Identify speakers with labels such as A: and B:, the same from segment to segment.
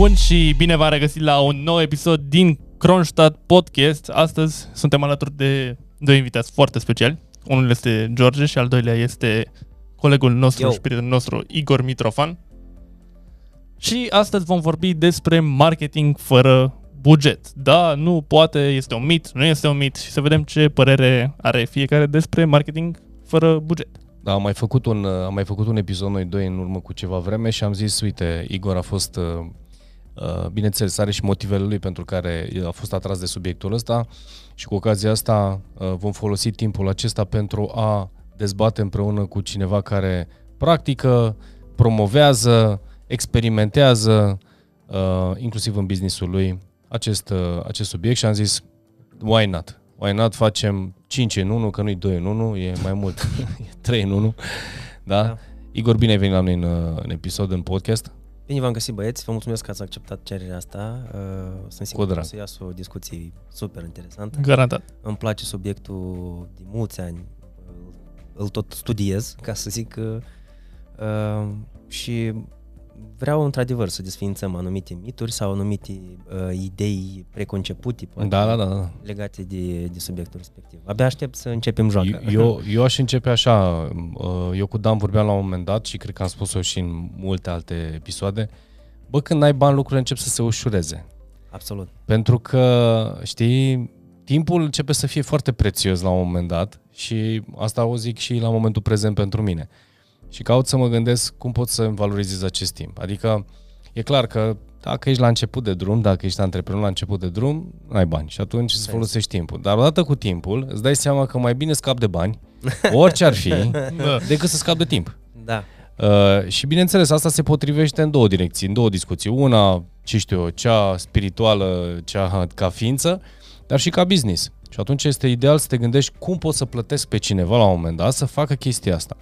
A: bun și bine v-am regăsit la un nou episod din Kronstadt Podcast. Astăzi suntem alături de doi invitați foarte speciali. Unul este George și al doilea este colegul nostru
B: Eu.
A: și prietenul nostru Igor Mitrofan. Și astăzi vom vorbi despre marketing fără buget. Da, nu poate, este un mit, nu este un mit și să vedem ce părere are fiecare despre marketing fără buget.
C: Da, am mai făcut un, am mai făcut un episod noi doi în urmă cu ceva vreme și am zis, uite, Igor a fost, uh, uh, bineînțeles, are și motivele lui pentru care a fost atras de subiectul ăsta și cu ocazia asta uh, vom folosi timpul acesta pentru a dezbate împreună cu cineva care practică, promovează, experimentează, uh, inclusiv în businessul lui, acest, uh, acest subiect și am zis, why not? Why not facem 5 în 1, că nu-i 2 în 1, e mai mult, e 3 în 1. Da?
B: Da.
C: Igor, bine ai venit la noi în, uh, în episod, în podcast.
B: Bine v-am găsit băieți, vă mulțumesc că ați acceptat cererea asta. Uh, Sunt sigur
C: Cu
B: că o
C: drag.
B: să iasă o discuție super interesantă.
A: Garantat.
B: Îmi place subiectul de mulți ani, îl- îl tot studiez, ca să zic, uh, uh, și vreau într-adevăr să desființăm anumite mituri sau anumite uh, idei preconcepute, poate,
C: Da, da, da. da.
B: legate de, de subiectul respectiv. Abia aștept să începem joaca.
C: Eu, eu aș începe așa, uh, eu cu Dan vorbeam la un moment dat și cred că am spus-o și în multe alte episoade, bă, când ai bani, lucrurile încep să se ușureze.
B: Absolut.
C: Pentru că, știi, timpul începe să fie foarte prețios la un moment dat și asta o zic și la momentul prezent pentru mine. Și caut să mă gândesc cum pot să valorizez acest timp. Adică e clar că dacă ești la început de drum, dacă ești antreprenor la început de drum, nu ai bani și atunci îți
B: Da.
C: folosești timpul. Dar odată cu timpul îți dai seama că mai bine scap de bani, orice ar fi,
A: Da.
C: decât să scap de timp.
B: Da.
C: Uh, și bineînțeles, asta se potrivește în două direcții, în două discuții. Una, ce știu eu, cea spirituală, cea ca ființă, dar și ca business. Și atunci este ideal să te gândești cum pot să plătesc pe cineva la un moment dat să facă chestia asta.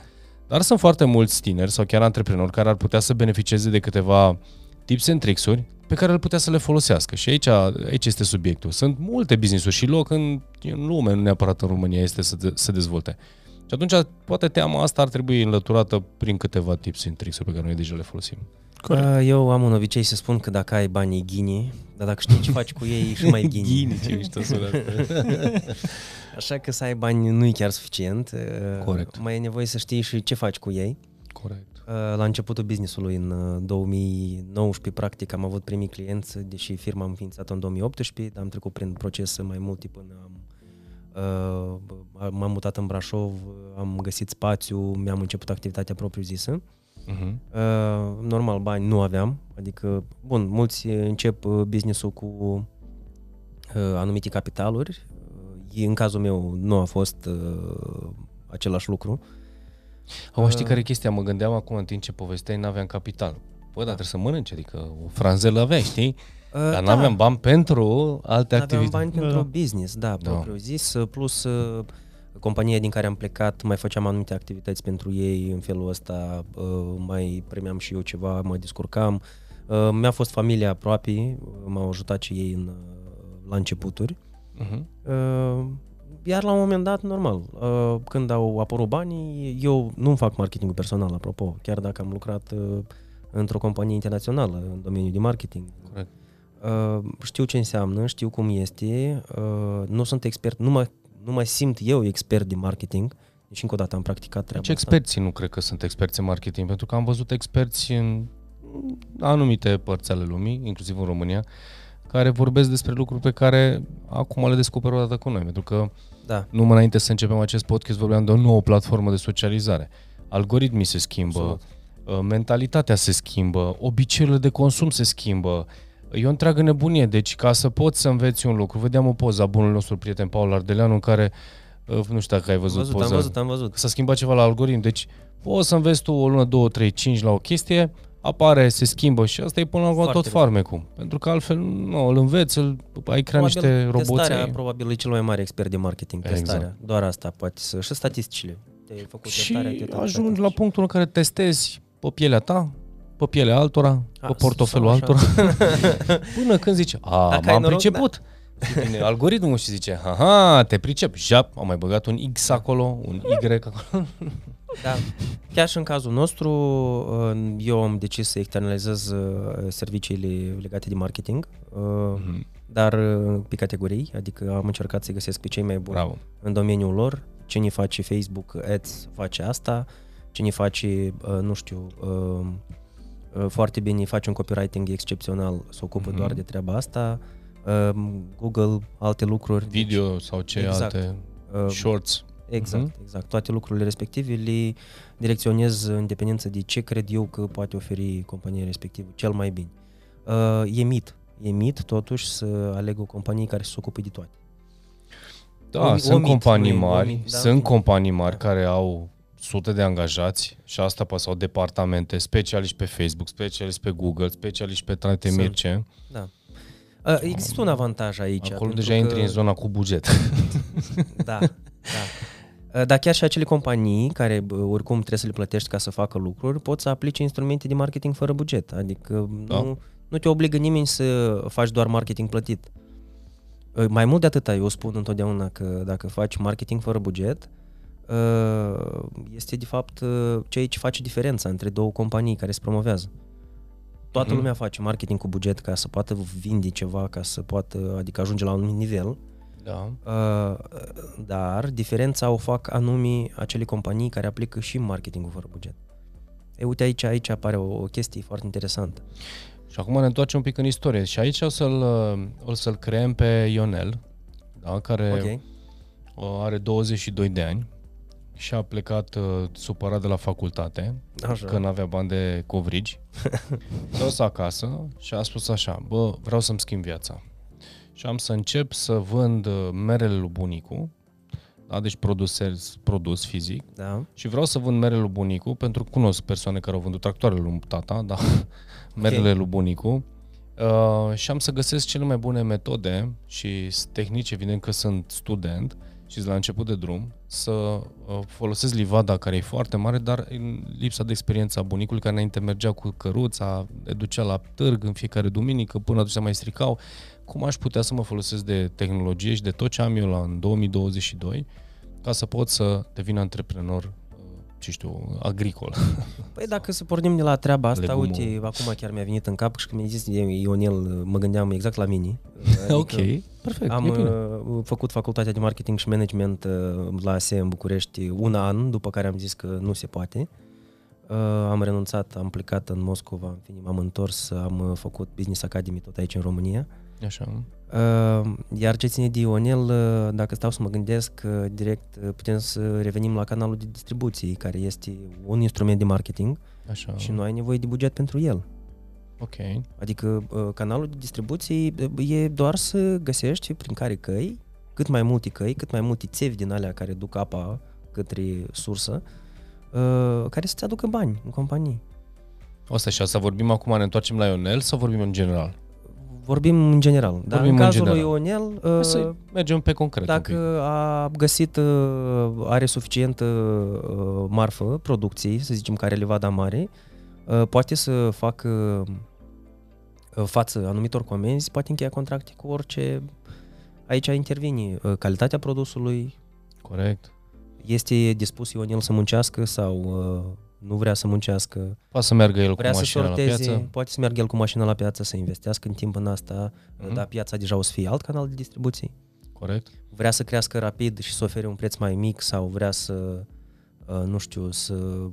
C: Dar sunt foarte mulți tineri sau chiar antreprenori care ar putea să beneficieze de câteva tips and tricks-uri pe care ar putea să le folosească. Și aici, aici este subiectul. Sunt multe business-uri și loc în, în lume, nu neapărat în România, este să de, să dezvolte. Și atunci, poate teama asta ar trebui înlăturată prin câteva tips and tricks-uri pe care noi deja le folosim.
A: Corect.
B: Uh, Eu am un obicei să spun că dacă ai bani, e ghini, dar dacă știi ce faci cu ei, e și mai ghini.
C: ce mișto sună.
B: Așa că să ai bani nu e chiar suficient. Uh,
C: Corect.
B: Mai e nevoie să știi și ce faci cu ei.
C: Corect.
B: Uh, La începutul business-ului, în uh, 2019, practic, am avut primii clienți, deși firma am înființat în 2018, dar am trecut prin proces mai multe până am uh, m-am mutat în Brașov, am găsit spațiu, mi-am început activitatea propriu-zisă.
C: Uh-huh.
B: Uh, normal, bani nu aveam, adică, bun, mulți încep uh, business-ul cu uh, anumite capitaluri. Uh, în cazul meu nu a fost uh, același lucru.
C: Acum știi care e chestia? Mă gândeam acum în timp ce povesteai, n-aveam capital. Bă, dar trebuie să mănânci, adică o franzelă aveai, știi?
B: Uh,
C: Dar n-aveam bani pentru alte
B: Aveam
C: activități.
B: bani
A: Da.
B: pentru business, da,
C: Da.
B: propriu zis, uh, plus uh, compania din care am plecat, mai făceam anumite activități pentru ei, în felul ăsta uh, mai primeam și eu ceva, mă descurcam. Uh, Mi-a fost familia aproape, uh, m-au ajutat și ei în, uh, la începuturi.
C: Uh-huh.
B: Uh, Iar la un moment dat, normal, uh, când au apărut banii, eu nu fac marketingul personal, apropo, chiar dacă am lucrat uh, într-o companie internațională în domeniul de marketing.
C: Corect.
B: Uh, știu ce înseamnă, știu cum este, uh, nu sunt expert, nu mă, nu mă simt eu expert de marketing, deci încă o dată am practicat treaba
C: Deci
B: asta.
C: experții nu cred că sunt experți în marketing, pentru că am văzut experți în anumite părți ale lumii, inclusiv în România, care vorbesc despre lucruri pe care acum le descoperă odată cu noi, pentru că
B: Da,
C: numai înainte să începem acest podcast vorbeam de o nouă platformă de socializare. Algoritmii se schimbă,
B: Absolut.
C: uh, mentalitatea se schimbă, obiceiurile de consum se schimbă. E o întreagă nebunie, deci ca să poți să înveți un lucru, vedeam o poză a bunul nostru prieten Paul Ardeleanu în care, uh, nu știu dacă ai
B: am
C: văzut,
B: văzut,
C: poza,
B: am văzut, am văzut.
C: s-a schimbat ceva la algoritm, deci poți să înveți tu o lună, două, trei, cinci la o chestie, apare, se schimbă și asta e până la urmă
B: Foarte
C: tot
B: bine.
C: farmecul. Pentru că altfel nu, îl înveți, îl, ai crea niște
B: Testarea
C: roboței.
B: probabil e cel mai mare expert de marketing,
C: Exact.
B: testarea. Doar asta poate să... Și statisticile. Te-ai făcut testarea,
C: Și
B: te-ai dat
C: ajungi la
B: statistici.
C: punctul în care testezi pe pielea ta, pe pielea altora,
B: A,
C: pe portofelul
B: sau așa.
C: altora, până când zice, a,
B: Dacă ai
C: m-am
B: noroc,
C: priceput. Și vine algoritmul și zice, haha, te pricep. Jap, am mai băgat un X acolo, un Y acolo.
B: Da. Chiar și în cazul nostru, uh, eu am decis să externalizez uh, serviciile legate de marketing, uh,
C: Mhm.
B: dar uh, pe categorii, adică am încercat să găsesc pe cei mai buni
C: Bravo.
B: în domeniul lor. Cine face Facebook Ads face asta, cine face, uh, nu știu, uh, uh, foarte bine face un copywriting excepțional, se ocupă
C: Mhm.
B: doar de treaba asta, uh, Google, alte lucruri.
C: Video sau ce
B: Exact.
C: alte
B: Deci, uh,
C: shorts.
B: Exact,
C: Mhm.
B: exact. Toate lucrurile respective le direcționez în dependență de ce cred eu că poate oferi compania respectivă cel mai bine. Uh, e mit. E mit, totuși, să aleg o companie care se ocupă de toate.
C: Da,
B: Omit-
C: sunt
B: omit,
C: companii
B: nu e-
C: mari,
B: omit, da,
C: sunt
B: ok.
C: companii mari
B: Da.
C: care au sute de angajați și asta poate sau departamente, specialiști pe Facebook, specialiști pe Google, specialiști pe toate
B: Sunt.
C: mirce.
B: Da. Uh, există un avantaj aici.
C: Acolo
B: pentru
C: deja
B: că-
C: intri în zona cu buget.
B: Da, da. Uh, Dar chiar și acele companii care bă, oricum trebuie să le plătești ca să facă lucruri, pot să aplice instrumente de marketing fără buget. Adică
C: Da.
B: nu, nu te obligă nimeni să faci doar marketing plătit. Uh, Mai mult de atâta, eu spun întotdeauna că dacă faci marketing fără buget, uh, este de fapt uh, ceea ce face diferența între două companii care se promovează. Toată
C: Mhm.
B: lumea face marketing cu buget ca să poată vinde ceva, ca să poată, adică ajunge la un anumit nivel,
C: Da.
B: Uh, dar diferența o fac anume acele companii care aplică și marketingul fără buget. E, uite aici, aici apare o, o chestie foarte interesantă.
C: Și acum ne întoarcem un pic în istorie. Și aici o să-l, o să-l creăm pe Ionel, da, care
B: Ok.
C: uh, are 22 de ani și a plecat uh, supărat de la facultate,
B: Așa.
C: că n-avea bani de covrigi. S-a dus acasă și a spus așa, bă, vreau să-mi schimb viața. Și am să încep să vând uh, merele lui bunicu, da, deci produs, produs fizic,
B: Da.
C: și vreau să vând merele lui bunicu, pentru că cunosc persoane care au vândut tractoarele lui tata, da, merele lui bunicu, uh, și am să găsesc cele mai bune metode și s- tehnici, evident că sunt student și sunt la început de drum, să uh, folosesc livada care e foarte mare, dar în lipsa de experiență a bunicului care înainte mergea cu căruța, le ducea la târg în fiecare duminică, până atunci se mai stricau, cum aș putea să mă folosesc de tehnologie și de tot ce am eu la în 2022 ca să pot să devin antreprenor, uh, ce știu, agricol.
B: Păi dacă să pornim de la treaba asta,
C: Legumul.
B: uite, acum chiar mi-a venit în cap și când mi-a zis de Ionel, mă gândeam exact la mine. Adică
C: perfect,
B: Am
C: e bine.
B: uh, făcut facultatea de marketing și management uh, la ASE în București un an, după care am zis că nu se poate. Uh, am renunțat, am plecat în Moscova, în fine, m-am întors, am uh, făcut Business Academy tot aici în România.
C: Așa.
B: Uh, iar ce ține de Ionel, uh, dacă stau să mă gândesc, uh, direct uh, putem să revenim la canalul de distribuție, care este un instrument de marketing
C: Așa.
B: și nu ai nevoie de buget pentru el.
C: Ok.
B: Adică uh, canalul de distribuție uh, e doar să găsești prin care căi, cât mai multe căi, cât mai multe țevi din alea care duc apa către sursă, uh, care să-ți aducă bani în companie.
C: Asta și asta vorbim acum, ne întoarcem la Ionel sau vorbim în general?
B: Vorbim în general. Dar
C: Vorbim
B: în
C: în
B: cazul lui
C: general.
B: Ionel,
C: Hai
B: uh,
C: să mergem pe concret un pic.
B: dacă a găsit, uh, are suficientă uh, marfă, producție, să zicem, care livada mare, uh, poate să facă uh, față anumitor comenzi, poate încheia contracte cu orice. Aici intervine uh, calitatea produsului,
C: Corect.
B: este dispus Ionel să muncească sau uh, nu vrea să muncească,
C: Poate să meargă el
B: vrea
C: cu
B: să
C: mașina la
B: sorteze,
C: piață.
B: poate să meargă el cu mașina la piață, să investească în timp în asta,
C: Mhm.
B: uh dar piața deja o să fie alt canal de distribuție.
C: Corect.
B: vrea să crească rapid și să ofere un preț mai mic sau vrea să, uh, nu știu, să uh,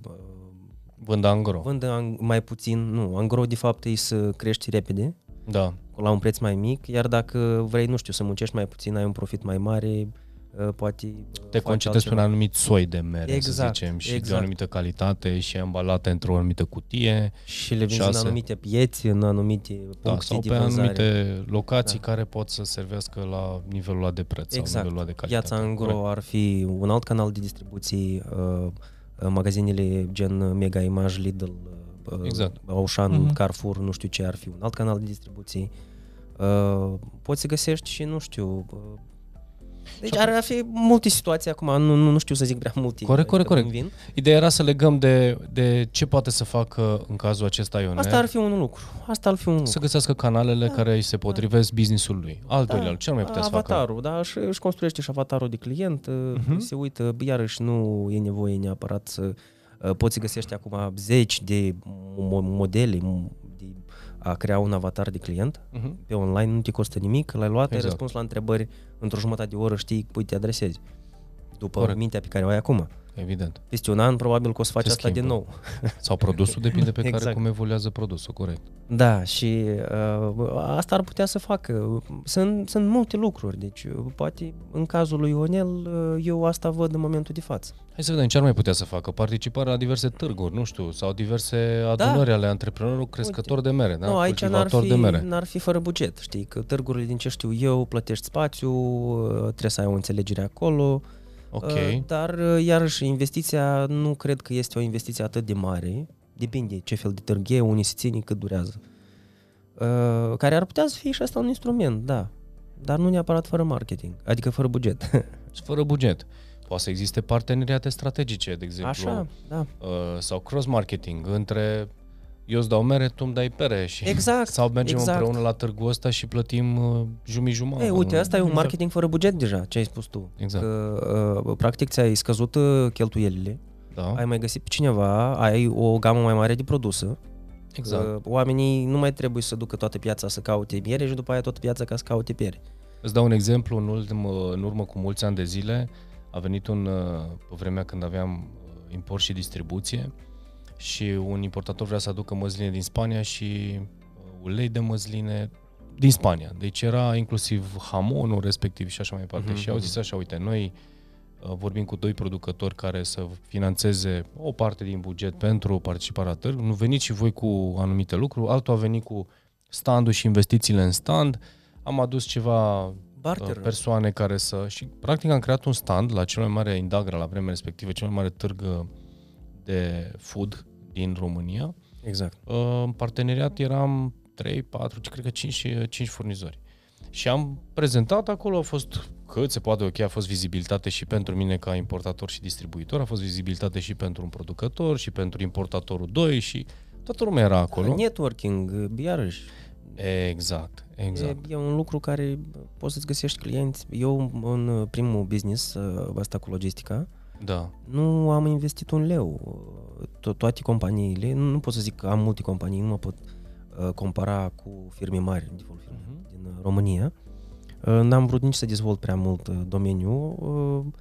C: Vând angro.
B: vândă ang- mai puțin, nu, angro de fapt e să crești repede,
C: Da.
B: la un preț mai mic, iar dacă vrei, nu știu, să muncești mai puțin, ai un profit mai mare, uh, poate uh,
C: Te
B: faci
C: concentrezi pe un
B: altceva.
C: anumit soi de mere, să
B: Exact,
C: zicem, și de o
B: exact.
C: anumită calitate și ambalate într-o anumită cutie
B: Și le vinzi
C: șase.
B: în anumite pieți, în anumite
C: da,
B: puncte
C: sau
B: de
C: pe
B: vânzare.
C: anumite locații
B: Da.
C: care pot să servească la nivelul ăla de preț sau
B: Exact.
C: nivelul ăla de calitate.
B: Piața
C: Corect.
B: Angro ar fi un alt canal de distribuție, uh, uh, magazinele gen Mega Image, Lidl, uh,
C: Exact.
B: Auchan,
A: Mhm.
B: Carrefour, nu știu ce ar fi un alt canal de distribuție. Uh, poți să găsești și, nu știu, uh, Deci ar fi multe situații acum, nu, nu, nu știu să zic prea multe.
C: Corect, corect,
B: că
C: corect.
B: îmi Vin.
C: Ideea era să legăm de, de ce poate să facă în cazul acesta Ioner.
B: Asta ar fi un lucru. Asta ar fi un lucru.
C: Să găsească canalele da. care îi se potrivesc business-ul lui. Al doilea, da. ce ar mai putea să facă?
B: avatarul, da, și își construiește și avatarul de client, uh-huh. se uită, iarăși nu e nevoie neapărat să uh, poți să găsești acum zeci de mo- modele de a crea un avatar de client
C: Uh-huh.
B: pe online, nu te costă nimic, l-ai luat, ai
C: Exact.
B: răspuns la întrebări într-o jumătate de oră, știi cui te adresezi. După
C: Corect.
B: mintea pe care o ai acum.
C: Evident.
B: Peste un an, probabil că o să faci
C: Se
B: asta din
C: schimbă.
B: nou.
C: Sau produsul, depinde pe care
B: Exact.
C: cum evoluează produsul, corect.
B: Da, și uh, asta ar putea să facă. Sunt, sunt multe lucruri, deci uh, poate în cazul lui Ionel uh, eu asta văd în momentul de față.
C: Hai să vedem ce ar mai putea să facă. Participarea la diverse târguri, nu știu, sau diverse adunări ale antreprenorilor crescători de mere, da?
B: Da. nu, aici n-ar
C: Cultivatori
B: fi,
C: de mere.
B: n-ar fi fără buget, știi, că târgurile din ce știu eu plătești spațiu, uh, trebuie să ai o înțelegere acolo,
C: Ok.
B: uh, dar uh, iarăși investiția nu cred că este o investiție atât de mare, depinde ce fel de târg e, unii se ține, cât durează. Uh, care ar putea să fie și asta un instrument, da, dar nu neapărat fără marketing, adică fără buget.
C: Fără buget. Poate să existe parteneriate strategice, de exemplu,
B: Așa, da.
C: uh, sau cross-marketing între eu îți dau mere, tu îmi dai pere și
B: Exact,
C: sau mergem
B: exact.
C: împreună la târgul ăsta și plătim uh, jumii-jumătate.
B: Ei, uite, asta e un
A: Exact.
B: marketing fără buget deja, ce ai spus tu.
C: Exact.
B: Că, uh, practic ți-ai scăzut uh, cheltuielile,
C: Da,
B: ai mai găsit pe cineva, ai o gamă mai mare de produse.
C: exact.
B: Că oamenii nu mai trebuie să ducă toată piața să caute miere și după aia toată piața ca să caute piere.
C: Îți dau un exemplu, în, ultim, în urmă cu mulți ani de zile a venit un, uh, pe vremea când aveam uh, import și distribuție și un importator vrea să aducă măsline din Spania și uh, ulei de măsline din Spania. Deci era inclusiv hamonul respectiv și așa mai departe.
B: Mhm,
C: Și au
B: mhm.
C: zis așa, uite, noi uh, vorbim cu doi producători care să financeze o parte din buget pentru participarea la târg. Nu veniți și voi cu anumite lucruri, altul a venit cu standul și investițiile în stand. Am adus ceva
B: Barter.
C: uh, persoane care să... Și practic am creat un stand la cel mai mare Indagra la vremea respectivă, cel mai mare târg uh, de food din România.
B: Exact.
C: Uh, În parteneriat eram 3, 4, cred că 5, 5 furnizori. Și am prezentat acolo, a fost cât se poate ok, a fost vizibilitate și pentru mine ca importator și distribuitor, a fost vizibilitate și pentru un producător și pentru importatorul 2 și toată lumea era acolo.
B: Networking, uh, iarăși.
C: Exact, exact.
B: E, e un lucru care poți să-ți găsești clienți. Eu în uh, primul business, uh, ăsta cu logistica,
C: Da,
B: nu am investit un leu. To- toate companiile, nu, nu pot să zic că am multe companii, nu mă pot uh, compara cu firme mari de fapt, firme
C: Mhm.
B: din uh, România. Uh, n-am vrut nici să dezvolt prea mult uh, domeniul. Uh,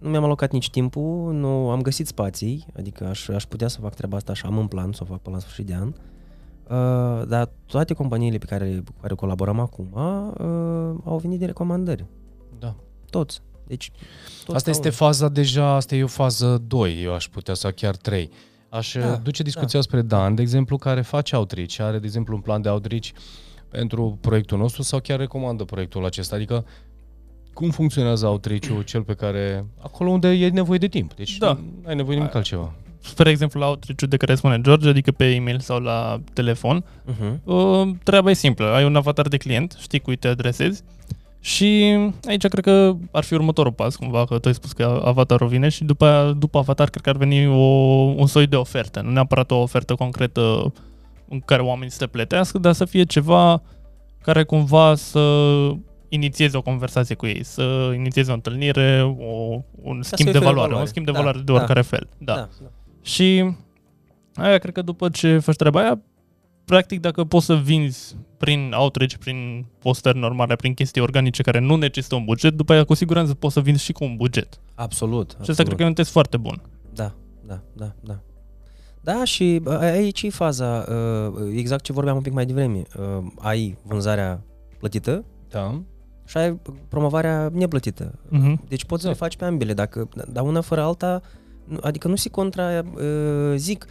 B: nu mi-am alocat nici timpul, nu am găsit spații, adică aș, aș putea să fac treaba asta și am în plan să o fac până la sfârșit de an. Uh, dar toate companiile pe care, cu care colaborăm acum uh, au venit de recomandări.
C: da.
B: Toți. Deci, toți
C: Asta
B: au-
C: este faza deja, asta e o fază 2, eu aș putea sau chiar 3. Aș
B: Da,
C: da, duce discuția da. spre Dan, de exemplu, care face outreach, are, de exemplu, un plan de outreach pentru proiectul nostru sau chiar recomandă proiectul acesta. Adică, cum funcționează outreach-ul cel pe care... Acolo unde e nevoie de timp. Deci
A: Da.
C: nu ai nevoie de nimic altceva.
A: Spre exemplu, la outreach de care spune George, adică pe e-mail sau la telefon,
B: Uh-huh.
A: uh, treaba e simplă. Ai un avatar de client, știi cui te adresezi și aici cred că ar fi următorul pas, cumva, că tu ai spus că avatarul vine și după, aia, după avatar cred că ar veni o, un soi de ofertă, nu neapărat o ofertă concretă în care oamenii să te plătească, dar să fie ceva care cumva să inițieze o conversație cu ei, să inițieze o întâlnire, o, un
B: să
A: schimb
B: fie
A: de
B: fel de
A: valoare, un
B: valoare.
A: schimb de
B: Da,
A: valoare de
B: da.
A: oricare fel. Da.
B: da. da.
A: Și aia cred că după ce faci treaba aia, practic dacă poți să vinzi prin outreach, prin postări normale, prin chestii organice care nu necesită un buget, după aia cu siguranță poți să vinzi și cu un buget.
B: Absolut.
A: Și
B: absolut.
A: asta cred că e un test foarte bun.
B: Da, da, da, da. Da, și bă, aici e faza, uh, exact ce vorbeam un pic mai devreme. Uh, Ai vânzarea plătită
C: Da.
B: și ai promovarea neplătită.
A: Uh-huh.
B: Deci poți să
C: Exact.
B: le faci pe ambele, dacă, dar una fără alta, nu- adică nu se contra uh, zic.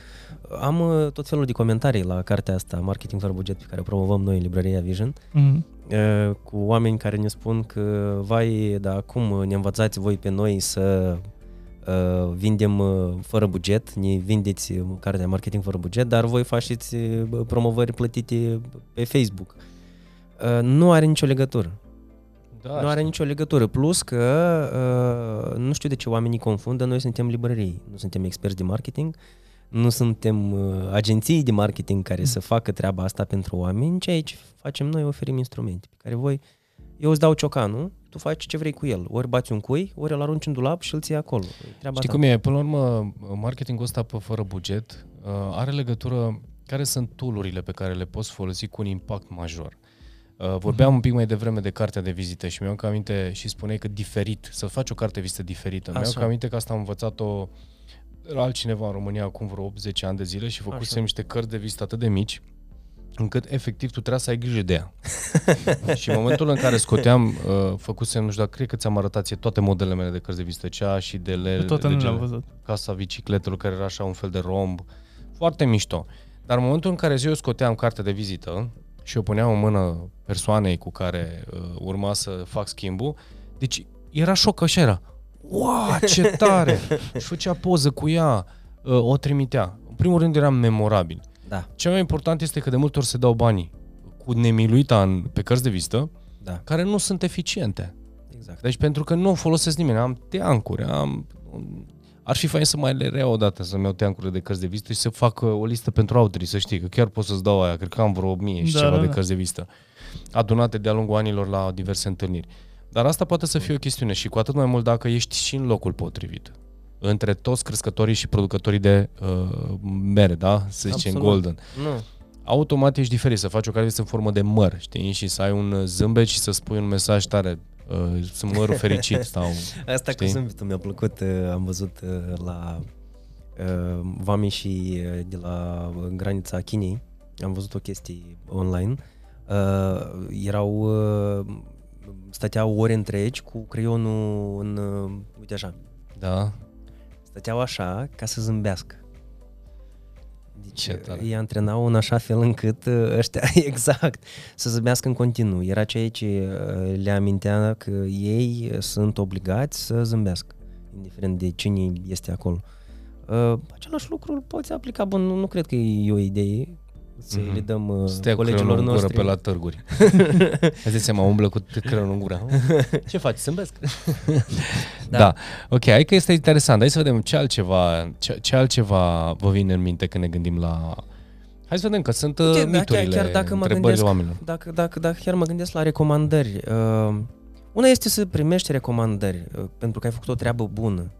B: Am uh, tot felul de comentarii la cartea asta, Marketing fără buget, pe care o promovăm noi în librăria Vision,
A: Uh-huh.
B: uh, cu oameni care ne spun că, vai, dar cum ne învățați voi pe noi să uh, vindem uh, fără buget, ne vindeți uh, cartea Marketing fără buget, dar voi faceți uh, promovări plătite pe Facebook. Uh, nu are nicio legătură.
C: Da,
B: nu are
C: știu.
B: nicio legătură. Plus că, uh, nu știu de ce oamenii confundă, noi suntem librării, nu suntem experți de marketing, nu suntem uh, agenții de marketing care să facă treaba asta pentru oameni, ce aici facem noi, oferim instrumente pe care voi, eu îți dau ciocanul, tu faci ce vrei cu el. Ori bați un cui, ori îl arunci în dulap și îl ții acolo. E Treaba
C: Știi
B: ta.
C: cum e? Până la urmă, marketingul ăsta pe fără buget uh, are legătură care sunt tool-urile pe care le poți folosi cu un impact major. Uh, vorbeam un pic mai devreme de cartea de vizită și mi-am că aminte și spuneai că diferit, să faci o carte de vizită diferită. Mi-am
B: Așa.
C: că aminte că asta am învățat-o la altcineva în România acum vreo 10 ani de zile și făcusem
B: Așa.
C: niște cărți de vizită atât de mici încât efectiv tu trebuia să ai grijă de ea. și în momentul în care scoteam, uh, făcusem, nu știu dacă cred că ți-am arătat ție toate modelele mele de cărți de vizită, cea și de le,
A: Toate nu
C: legele-
A: le-am văzut.
C: casa bicicletelor, care era așa un fel de romb. Foarte mișto. Dar în momentul în care eu scoteam cartea de vizită și o puneam în mână persoanei cu care uh, urma să fac schimbul, deci era șoc, așa era. Wow, ce tare! și făcea poză cu ea, uh, o trimitea. În primul rând era memorabil.
B: Da,
C: Cel mai important este că de multe ori se dau banii cu nemiluita în, pe cărți de vizită,
B: da,
C: care nu sunt eficiente.
B: exact.
C: Deci pentru că nu o folosesc nimeni, am teancuri, am... Ar fi fain să mai le rea odată, să-mi iau teancuri de cărți de vizită și să fac uh, o listă pentru autorii, să știi, că chiar pot să-ți dau aia, cred că am vreo mie și
A: Da,
C: ceva
A: da,
C: de
A: da.
C: cărți de vizită, adunate de-a lungul anilor la diverse întâlniri. Dar asta poate să fie o chestiune și cu atât mai mult dacă ești și în locul potrivit. Între toți crescătorii și producătorii de uh, mere, da? Să zicem
B: Absolut.
C: golden.
B: Nu,
C: Automat ești diferit, să faci o carte în formă de măr, știi? Și să ai un uh, zâmbet și să spui un mesaj tare. Uh, sunt mărul fericit sau...
B: Asta
C: Știi?
B: cu zâmbetul mi-a plăcut, uh, am văzut uh, la uh, Vami și uh, de la uh, granița Chinei, am văzut o chestie online, uh, erau, uh, stăteau ore întregi cu creionul în, uh, uite așa,
C: Da?
B: stăteau așa ca să zâmbească. Deci
C: Ce tare.
B: îi antrenau în așa fel încât uh, ăștia, exact, să zâmbească în continuu. Era ceea ce uh, le amintea că ei sunt obligați să zâmbească, indiferent de cine este acolo. Uh, același lucru îl poți aplica, bun, nu, nu cred că e o idee să
C: Mhm.
B: le dăm uh,
C: Stea cu
B: colegilor
C: creionul în gură
B: noștri.
C: pe la târguri. Îți seama, umblă cu creionul în gură. Ce faci? Zâmbesc? da. da. Ok, hai că este interesant. Hai să vedem ce altceva, ce, ce altceva vă vine în minte când ne gândim la... Hai să vedem că sunt
B: Uite,
C: uh,
B: da,
C: miturile,
B: chiar- chiar dacă mă
C: întrebările
B: gândesc-
C: oamenilor.
B: Dacă, dacă, dacă chiar mă gândesc la recomandări, uh, una este să primești recomandări uh, pentru că ai făcut o treabă bună.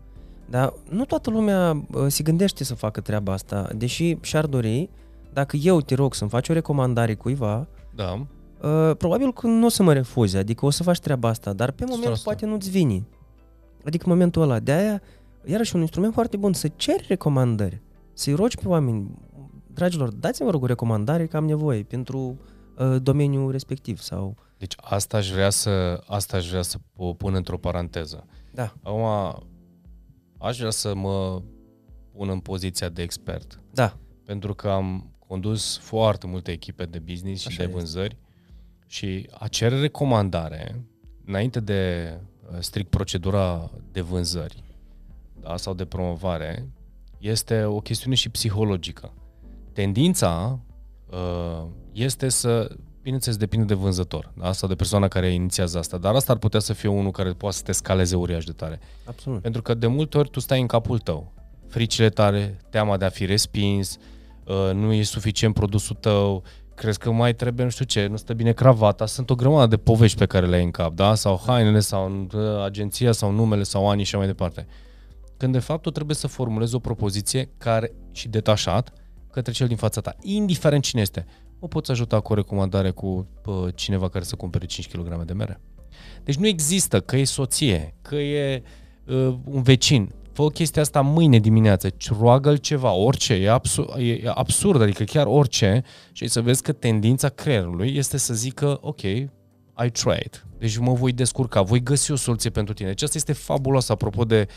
B: Dar nu toată lumea uh, se gândește să facă treaba asta, deși și-ar dori, dacă eu te rog să-mi faci o recomandare cuiva,
C: Da.
B: uh, probabil că nu o să mă refuzi, adică o să faci treaba asta, dar pe moment
C: 100%.
B: poate nu-ți vine. Adică în momentul ăla, de aia, iarăși un instrument foarte bun, să ceri recomandări, să-i rogi pe oameni, dragilor, dați-mi vă rog o recomandare că am nevoie pentru uh, domeniul respectiv sau...
C: Deci asta aș vrea să, asta aș vrea să o pun într-o paranteză.
B: Da,
C: Acum, aș vrea să mă pun în poziția de expert.
B: da,
C: pentru că am condus foarte multe echipe de business și
B: Așa
C: de
B: este.
C: vânzări și a cere recomandare înainte de uh, strict procedura de vânzări da, sau de promovare este o chestiune și psihologică. Tendința uh, este să, bineînțeles, depinde de vânzător da, sau de persoana care inițiază asta, dar asta ar putea să fie unul care poate să te scaleze uriaș de tare.
B: absolut.
C: Pentru că de multe ori tu stai în capul tău. Fricile tale, teama de a fi respins, uh, nu e suficient produsul tău, crezi că mai trebuie nu știu ce, nu stă bine cravata, sunt o grămadă de povești pe care le ai în cap, da? Sau hainele, sau uh, agenția, sau numele, sau anii și așa mai departe. Când de fapt tu trebuie să formulezi o propoziție care și detașat către cel din fața ta, indiferent cine este. O poți ajuta cu o recomandare cu pă, cineva care să cumpere 5 kg de mere. Deci nu există că e soție, că e uh, un vecin. Fă chestia asta mâine dimineață, ci roagă-l ceva, orice, e, absur- e absurd, adică chiar orice și să vezi că tendința creierului este să zică, ok, I tried, deci mă voi descurca, voi găsi o soluție pentru tine. Deci asta este fabulos apropo de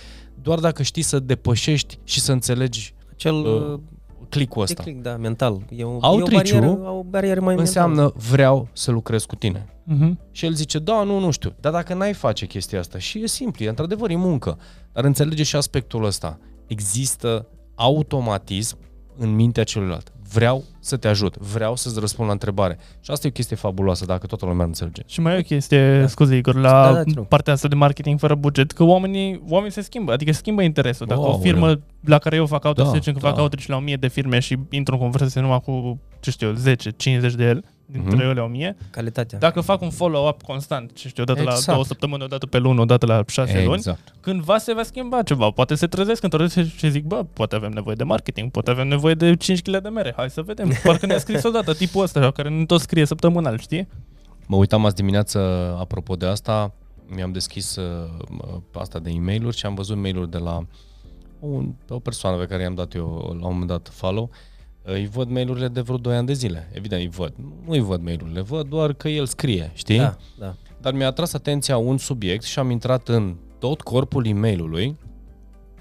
C: doar dacă știi să depășești și să înțelegi
B: Cel
C: uh,
B: uh,
C: clicul ăsta.
B: click, da, mental. E o, e o
C: Outreach-ul
B: barieră, o barieră mai mentală.
C: Înseamnă vreau să lucrez cu tine.
A: Uh-huh.
C: Și el zice, da, nu, nu știu. Dar dacă n-ai face chestia asta, și e simplu, e într-adevăr, e muncă. Dar înțelege și aspectul ăsta. Există automatism în mintea celuilalt. Vreau să te ajut, vreau să-ți răspund la întrebare. Și asta e o chestie fabuloasă, dacă toată lumea înțelege.
A: Și mai e o chestie, da. scuze Igor, la
B: Da,
A: da,
B: da, te
A: da,
B: rog.
A: partea asta de marketing fără buget, că oamenii, oamenii se schimbă, adică se schimbă interesul. Dacă
C: Wow,
A: o firmă la care eu fac outreach,
C: Da,
A: să zicem că
C: da.
A: fac outreach la 1000 de firme și intru în conversație numai cu, ce știu eu, 10, 50 de ele, dintre
C: Mhm.
A: ele 1000,
B: Calitatea.
A: dacă fac un follow-up constant, ce știu, odată la
C: Exact.
A: două săptămâni, odată pe lună, odată la șase luni,
C: Exact.
A: cândva se va schimba ceva. Poate se trezesc într-o zi și zic, bă, poate avem nevoie de marketing, poate avem nevoie de 5 kg de mere, hai să vedem. Parcă ne-a scris odată tipul ăsta, care ne tot scrie săptămânal, știi?
C: Mă uitam azi dimineață, apropo de asta, mi-am deschis uh, asta de e mail și am văzut mail-uri de la un, o persoană pe care i-am dat eu la un moment dat follow. Uh, Îi văd mail-urile de vreo 2 ani de zile. Evident, îi văd. Nu îi văd mail-urile, văd doar că el scrie, știi?
B: Da, da.
C: Dar mi-a atras atenția un subiect și am intrat în tot corpul e mail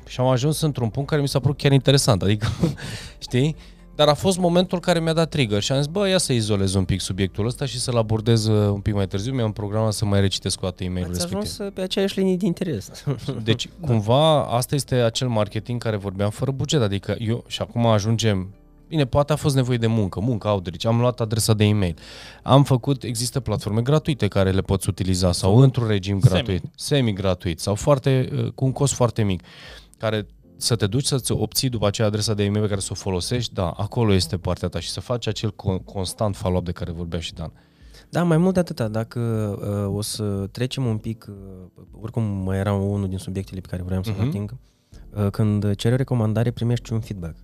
C: și am ajuns într-un punct care mi s-a părut chiar interesant, adică, știi? Dar a fost momentul care mi-a dat trigger și am zis, bă, ia să izolez un pic subiectul ăsta și să-l abordez uh, un pic mai târziu. Mi-am programat să mai recitesc o dată e-mailul
B: Ați
C: respectiv.
B: ajuns pe aceeași linie de interes.
C: Deci, cumva, asta este acel marketing care vorbeam fără buget. Adică eu, și acum ajungem Bine, poate a fost nevoie de muncă, muncă outreach, am luat adresa de e-mail. Am făcut, există platforme gratuite care le poți utiliza sau într-un regim
A: Semi.
C: gratuit, semi-gratuit sau foarte, uh, cu un cost foarte mic, care să te duci să-ți obții după aceea adresa de e-mail pe care să o folosești, da, acolo este partea ta și să faci acel con- constant follow-up de care vorbea și Dan.
B: Da, mai mult de atâta, dacă uh, o să trecem un pic, uh, oricum mai era unul din subiectele pe care vreau să
C: Mhm.
B: uh-huh. ating, uh, când ceri o recomandare primești un feedback.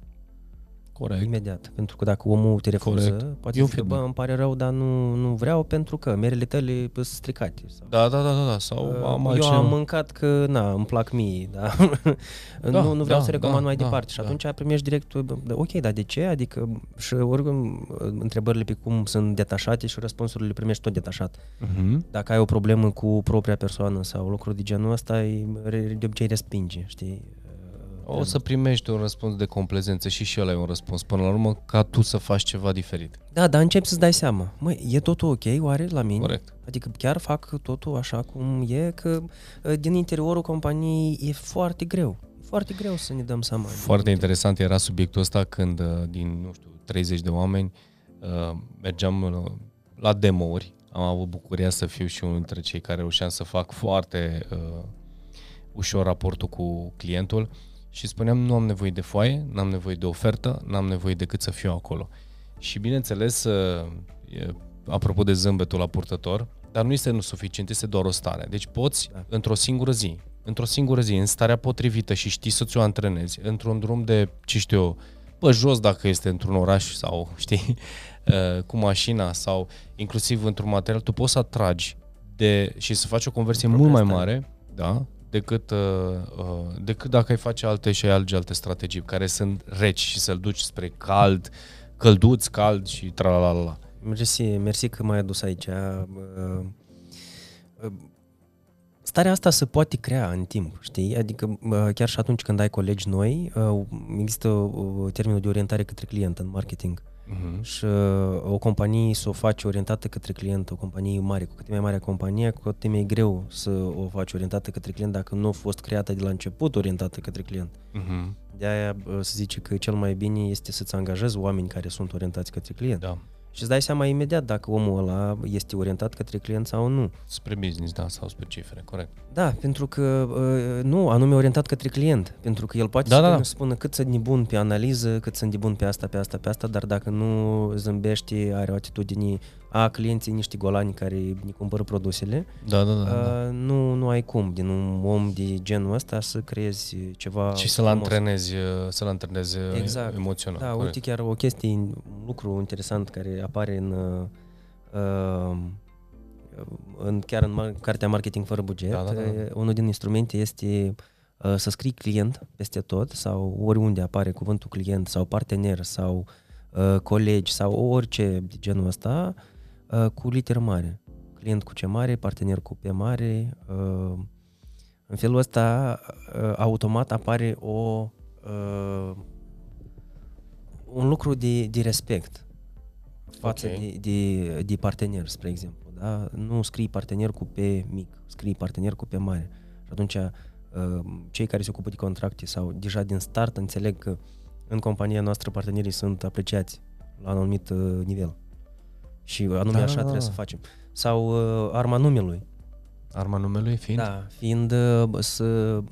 C: Corect.
B: Imediat. Pentru că dacă omul te refuză,
C: Corect.
B: poate
C: E un
B: zice, bă,
C: feedback.
B: îmi pare rău, dar nu, nu vreau pentru că merele tale sunt stricate. Sau,
C: Da, da, da, da, da. sau
B: uh,
C: am
B: eu
C: altceva.
B: am mâncat că, na, îmi plac mie, da?
C: Da,
B: nu, nu vreau
C: da,
B: să recomand
C: da,
B: mai
C: da,
B: departe. Și
C: da.
B: atunci primești direct, bă, da, ok, dar de ce? Adică, și oricum, uh, întrebările pe cum sunt detașate și răspunsurile le primești tot detașat.
C: Mhm.
B: Dacă ai o problemă cu propria persoană sau lucruri de genul ăsta, e- re- de obicei respinge, știi?
C: O să primești un răspuns de complezență și și ăla e un răspuns până la urmă ca tu să faci ceva diferit.
B: Da, dar începi să-ți dai seama. Măi, e totul ok, oare, la mine?
C: Corect.
B: Adică chiar fac totul așa cum e, că uh, din interiorul companiei e foarte greu. E foarte greu să ne dăm seama.
C: Foarte interesant era subiectul ăsta când uh, din, nu știu, 30 de oameni uh, mergeam uh, la demo-uri. Am avut bucuria să fiu și unul dintre cei care reușeam să fac foarte uh, ușor raportul cu clientul și spuneam nu am nevoie de foaie, n-am nevoie de ofertă, n-am nevoie decât să fiu acolo. Și bineînțeles, uh, e, apropo de zâmbetul la purtător, dar nu este nu suficient, este doar o stare. Deci poți,
B: Da.
C: într-o singură zi, într-o singură zi, în starea potrivită și știi să ți-o antrenezi, într-un drum de, ce știu eu, pe jos dacă este într-un oraș sau, știi, uh, cu mașina sau inclusiv într-un material, tu poți să atragi de, și să faci o conversie mult mai
B: stare.
C: mare, da, decât, uh, uh, decât dacă ai face alte și ai alege alte strategii care sunt reci și să-l duci spre cald, călduț, cald și tralalala.
B: Mersi, mersi că m-ai adus aici. Uh, uh, Starea asta se poate crea în timp, știi? Adică uh, chiar și atunci când ai colegi noi, uh, există uh, termenul de orientare către client în marketing.
C: Uh-huh.
B: Și uh, o companie să o faci orientată către client, o companie mare, cu cât e mai mare compania, cu atât e mai greu să o faci orientată către client dacă nu a fost creată de la început orientată către client.
C: Uh-huh.
B: De aia uh, se zice că cel mai bine este să-ți angajezi oameni care sunt orientați către client.
C: Da.
B: Și îți dai seama imediat dacă omul ăla este orientat către client sau nu.
C: Spre business, da, sau spre cifre, corect.
B: Da, pentru că uh, nu, anume orientat către client. Pentru că el poate
C: Da,
B: să
C: da,
B: vină
C: da.
B: să spună cât sunt nebun pe analiză, cât sunt nebun pe asta, pe asta, pe asta, dar dacă nu zâmbește, are o atitudine a clienții niște golani care ne cumpără produsele,
C: Da, da, da. da.
B: uh, nu, nu ai cum din un om de genul ăsta să creezi ceva
C: și să-l
B: frumos.
C: antrenezi, uh, să-l antrenezi uh,
B: Exact.
C: emoțional.
B: Da,
C: corect.
B: uite chiar o chestie, un lucru interesant care apare în, uh, în chiar în mar- cartea Marketing fără buget.
C: Da, da, da.
B: uh, Unul din instrumente este uh, să scrii client peste tot sau oriunde apare cuvântul client sau partener sau uh, colegi sau orice de genul ăsta uh, cu literă mare. Client cu ce mare, partener cu P mare. Uh, în felul ăsta uh, automat apare o uh, un lucru de, de respect față
C: Ok.
B: de, de, de partener, spre exemplu. Da? Nu scrii partener cu P mic, scrii partener cu P mare. Și atunci uh, cei care se ocupă de contracte sau deja din start înțeleg că în compania noastră partenerii sunt apreciați la un anumit uh, nivel. Și anume
C: Da,
B: așa
C: da, da.
B: trebuie să facem. Sau uh, arma numelui.
C: Arma numelui fiind?
B: Da, fiind uh, să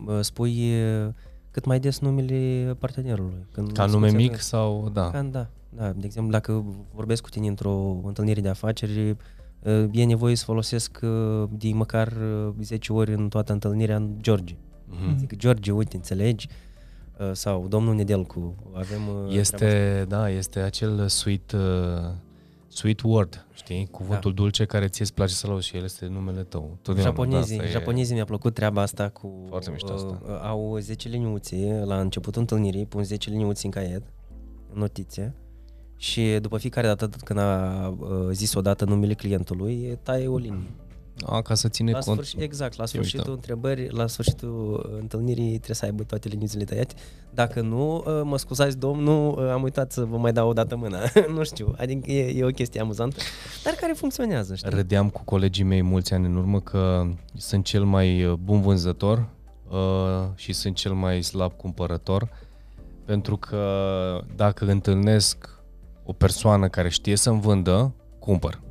B: uh, spui uh, cât mai des numele partenerului. Când
C: Ca
B: se
C: nume
B: consideră-
C: mic sau... Da.
B: Ca, da, da. De exemplu, dacă vorbesc cu tine într-o întâlnire de afaceri, uh, e nevoie să folosesc uh, de măcar uh, 10 ori în toată întâlnirea în George.
C: Mhm.
B: Zic, George, uite, înțelegi? Uh, Sau domnul Nedelcu, avem... uh, treaba asta.
C: Este, da, este acel sweet, uh, sweet word, știi? Cuvântul dulce care ție îți place să-l auzi și el este numele tău. Totdeauna,
B: Japonezii,
C: da, asta e-
B: japonezii mi-a plăcut treaba asta cu...
C: Foarte mișto asta.
B: Uh, au 10 liniuțe, la începutul întâlnirii, pun 10 liniuțe în caiet, în notițe, și după fiecare dată când a uh, zis odată numele clientului, taie o linie.
C: A, ca să ține
B: La
C: cont.
B: sfârșit, exact, la
C: E
B: sfârșitul
C: mișto.
B: întrebării, la sfârșitul întâlnirii trebuie să aibă toate liniuțele tăiate. Dacă nu, uh, mă scuzați domnul, uh, am uitat să vă mai dau o dată mâna. nu știu, adică e, e o chestie amuzantă, dar care funcționează, știi?
C: Râdeam cu colegii mei mulți ani în urmă că sunt cel mai uh, bun vânzător uh, și sunt cel mai slab cumpărător pentru că dacă întâlnesc o persoană care știe să-mi vândă, cumpăr.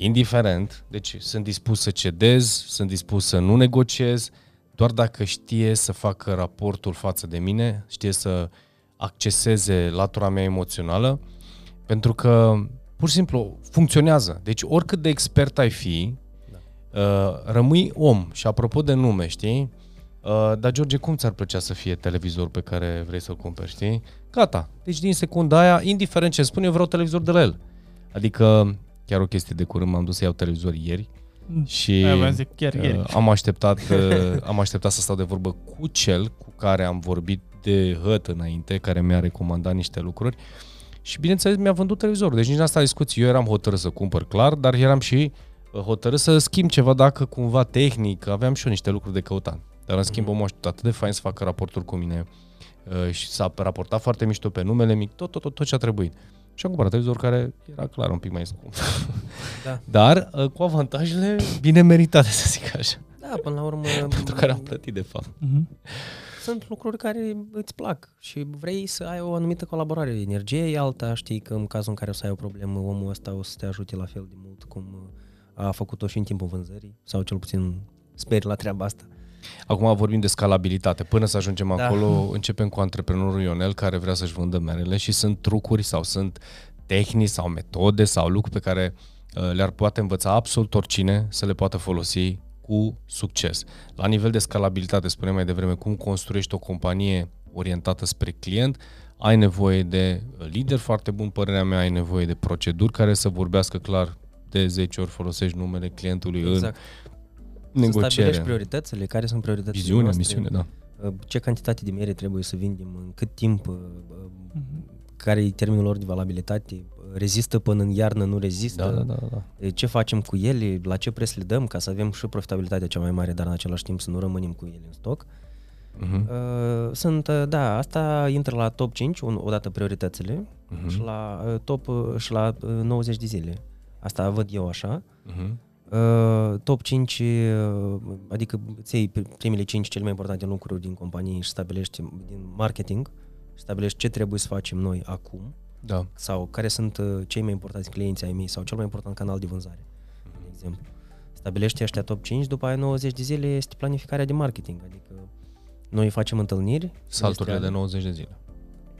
C: Indiferent, deci sunt dispus să cedez, sunt dispus să nu negociez, doar dacă știe să facă raportul față de mine, știe să acceseze latura mea emoțională, pentru că pur și simplu funcționează. Deci oricât de expert ai fi, da. uh, rămâi om. Și apropo de nume, știi? Uh, dar George, cum ți-ar plăcea să fie televizor pe care vrei să-l cumperi, știi? Gata. Deci din secunda aia, indiferent ce spune, eu vreau televizor de la el. Adică, chiar o chestie de curând, m-am dus să iau televizor ieri și
A: Aia vreau să zic, chiar
C: uh,
A: ieri.
C: am, așteptat, uh, am așteptat să stau de vorbă cu cel cu care am vorbit de hăt înainte, care mi-a recomandat niște lucruri și bineînțeles mi-a vândut televizorul. Deci nici n-a stat discuții. Eu eram hotărât să cumpăr clar, dar eram și uh, hotărât să schimb ceva dacă cumva tehnic, aveam și eu niște lucruri de căutat. Dar în schimb omul a știut atât de fain să facă raporturi cu mine uh, și s-a raportat foarte mișto pe numele mic, tot, tot, tot, tot ce a trebuit. Și am cumpărat televizor care era clar un pic mai scump.
B: Da.
C: Dar uh, cu avantajele bine meritate, să zic așa.
B: Da, până la urmă...
C: Pentru care am plătit, de fapt.
A: Mhm.
B: sunt lucruri care îți plac și vrei să ai o anumită colaborare. Energie e alta, știi că în cazul în care o să ai o problemă, omul ăsta o să te ajute la fel de mult cum a făcut-o și în timpul vânzării, sau cel puțin speri la treaba asta.
C: Acum vorbim de scalabilitate. Până să ajungem
B: Da.
C: acolo, începem cu antreprenorul Ionel care vrea să-și vândă merele și sunt trucuri sau sunt tehnici sau metode sau lucruri pe care uh, le-ar poate învăța absolut oricine să le poată folosi cu succes. La nivel de scalabilitate, spuneam mai devreme, cum construiești o companie orientată spre client, ai nevoie de lider foarte bun, părerea mea, ai nevoie de proceduri care să vorbească clar de 10 ori folosești numele clientului
B: Exact.
C: în
B: Să
C: negociere.
B: stabilești prioritățile, care sunt prioritățile
C: Viziune,
B: noastre,
C: misiune, da.
B: uh, ce cantitate de mere trebuie să vindem, în cât timp, uh, uh,
A: Mhm.
B: care e termenul lor de valabilitate, uh, rezistă până în iarnă, nu rezistă,
C: Da, da, da, da.
B: E, ce facem cu ele, la ce preț le dăm ca să avem și profitabilitatea cea mai mare, dar în același timp să nu rămânem cu ele în stoc.
C: Uh-huh.
B: Uh, sunt, uh, da, asta intră la top 5, un, odată prioritățile
C: Mhm.
B: și la uh, top uh, și la uh, 90 de zile. Asta văd eu așa.
C: Uh-huh.
B: Uh, top 5, uh, adică îți iei pri- primele 5 cele mai importante lucruri din companie și stabilești din marketing, stabilești ce trebuie să facem noi acum
C: Da.
B: sau care sunt uh, cei mai importanți clienți ai mei sau cel mai important canal de vânzare, de exemplu. Stabilește ăștia top 5, după aia 90 de zile este planificarea de marketing, adică noi facem întâlniri
C: Salturile de
B: trimestriale.
C: 90 de zile.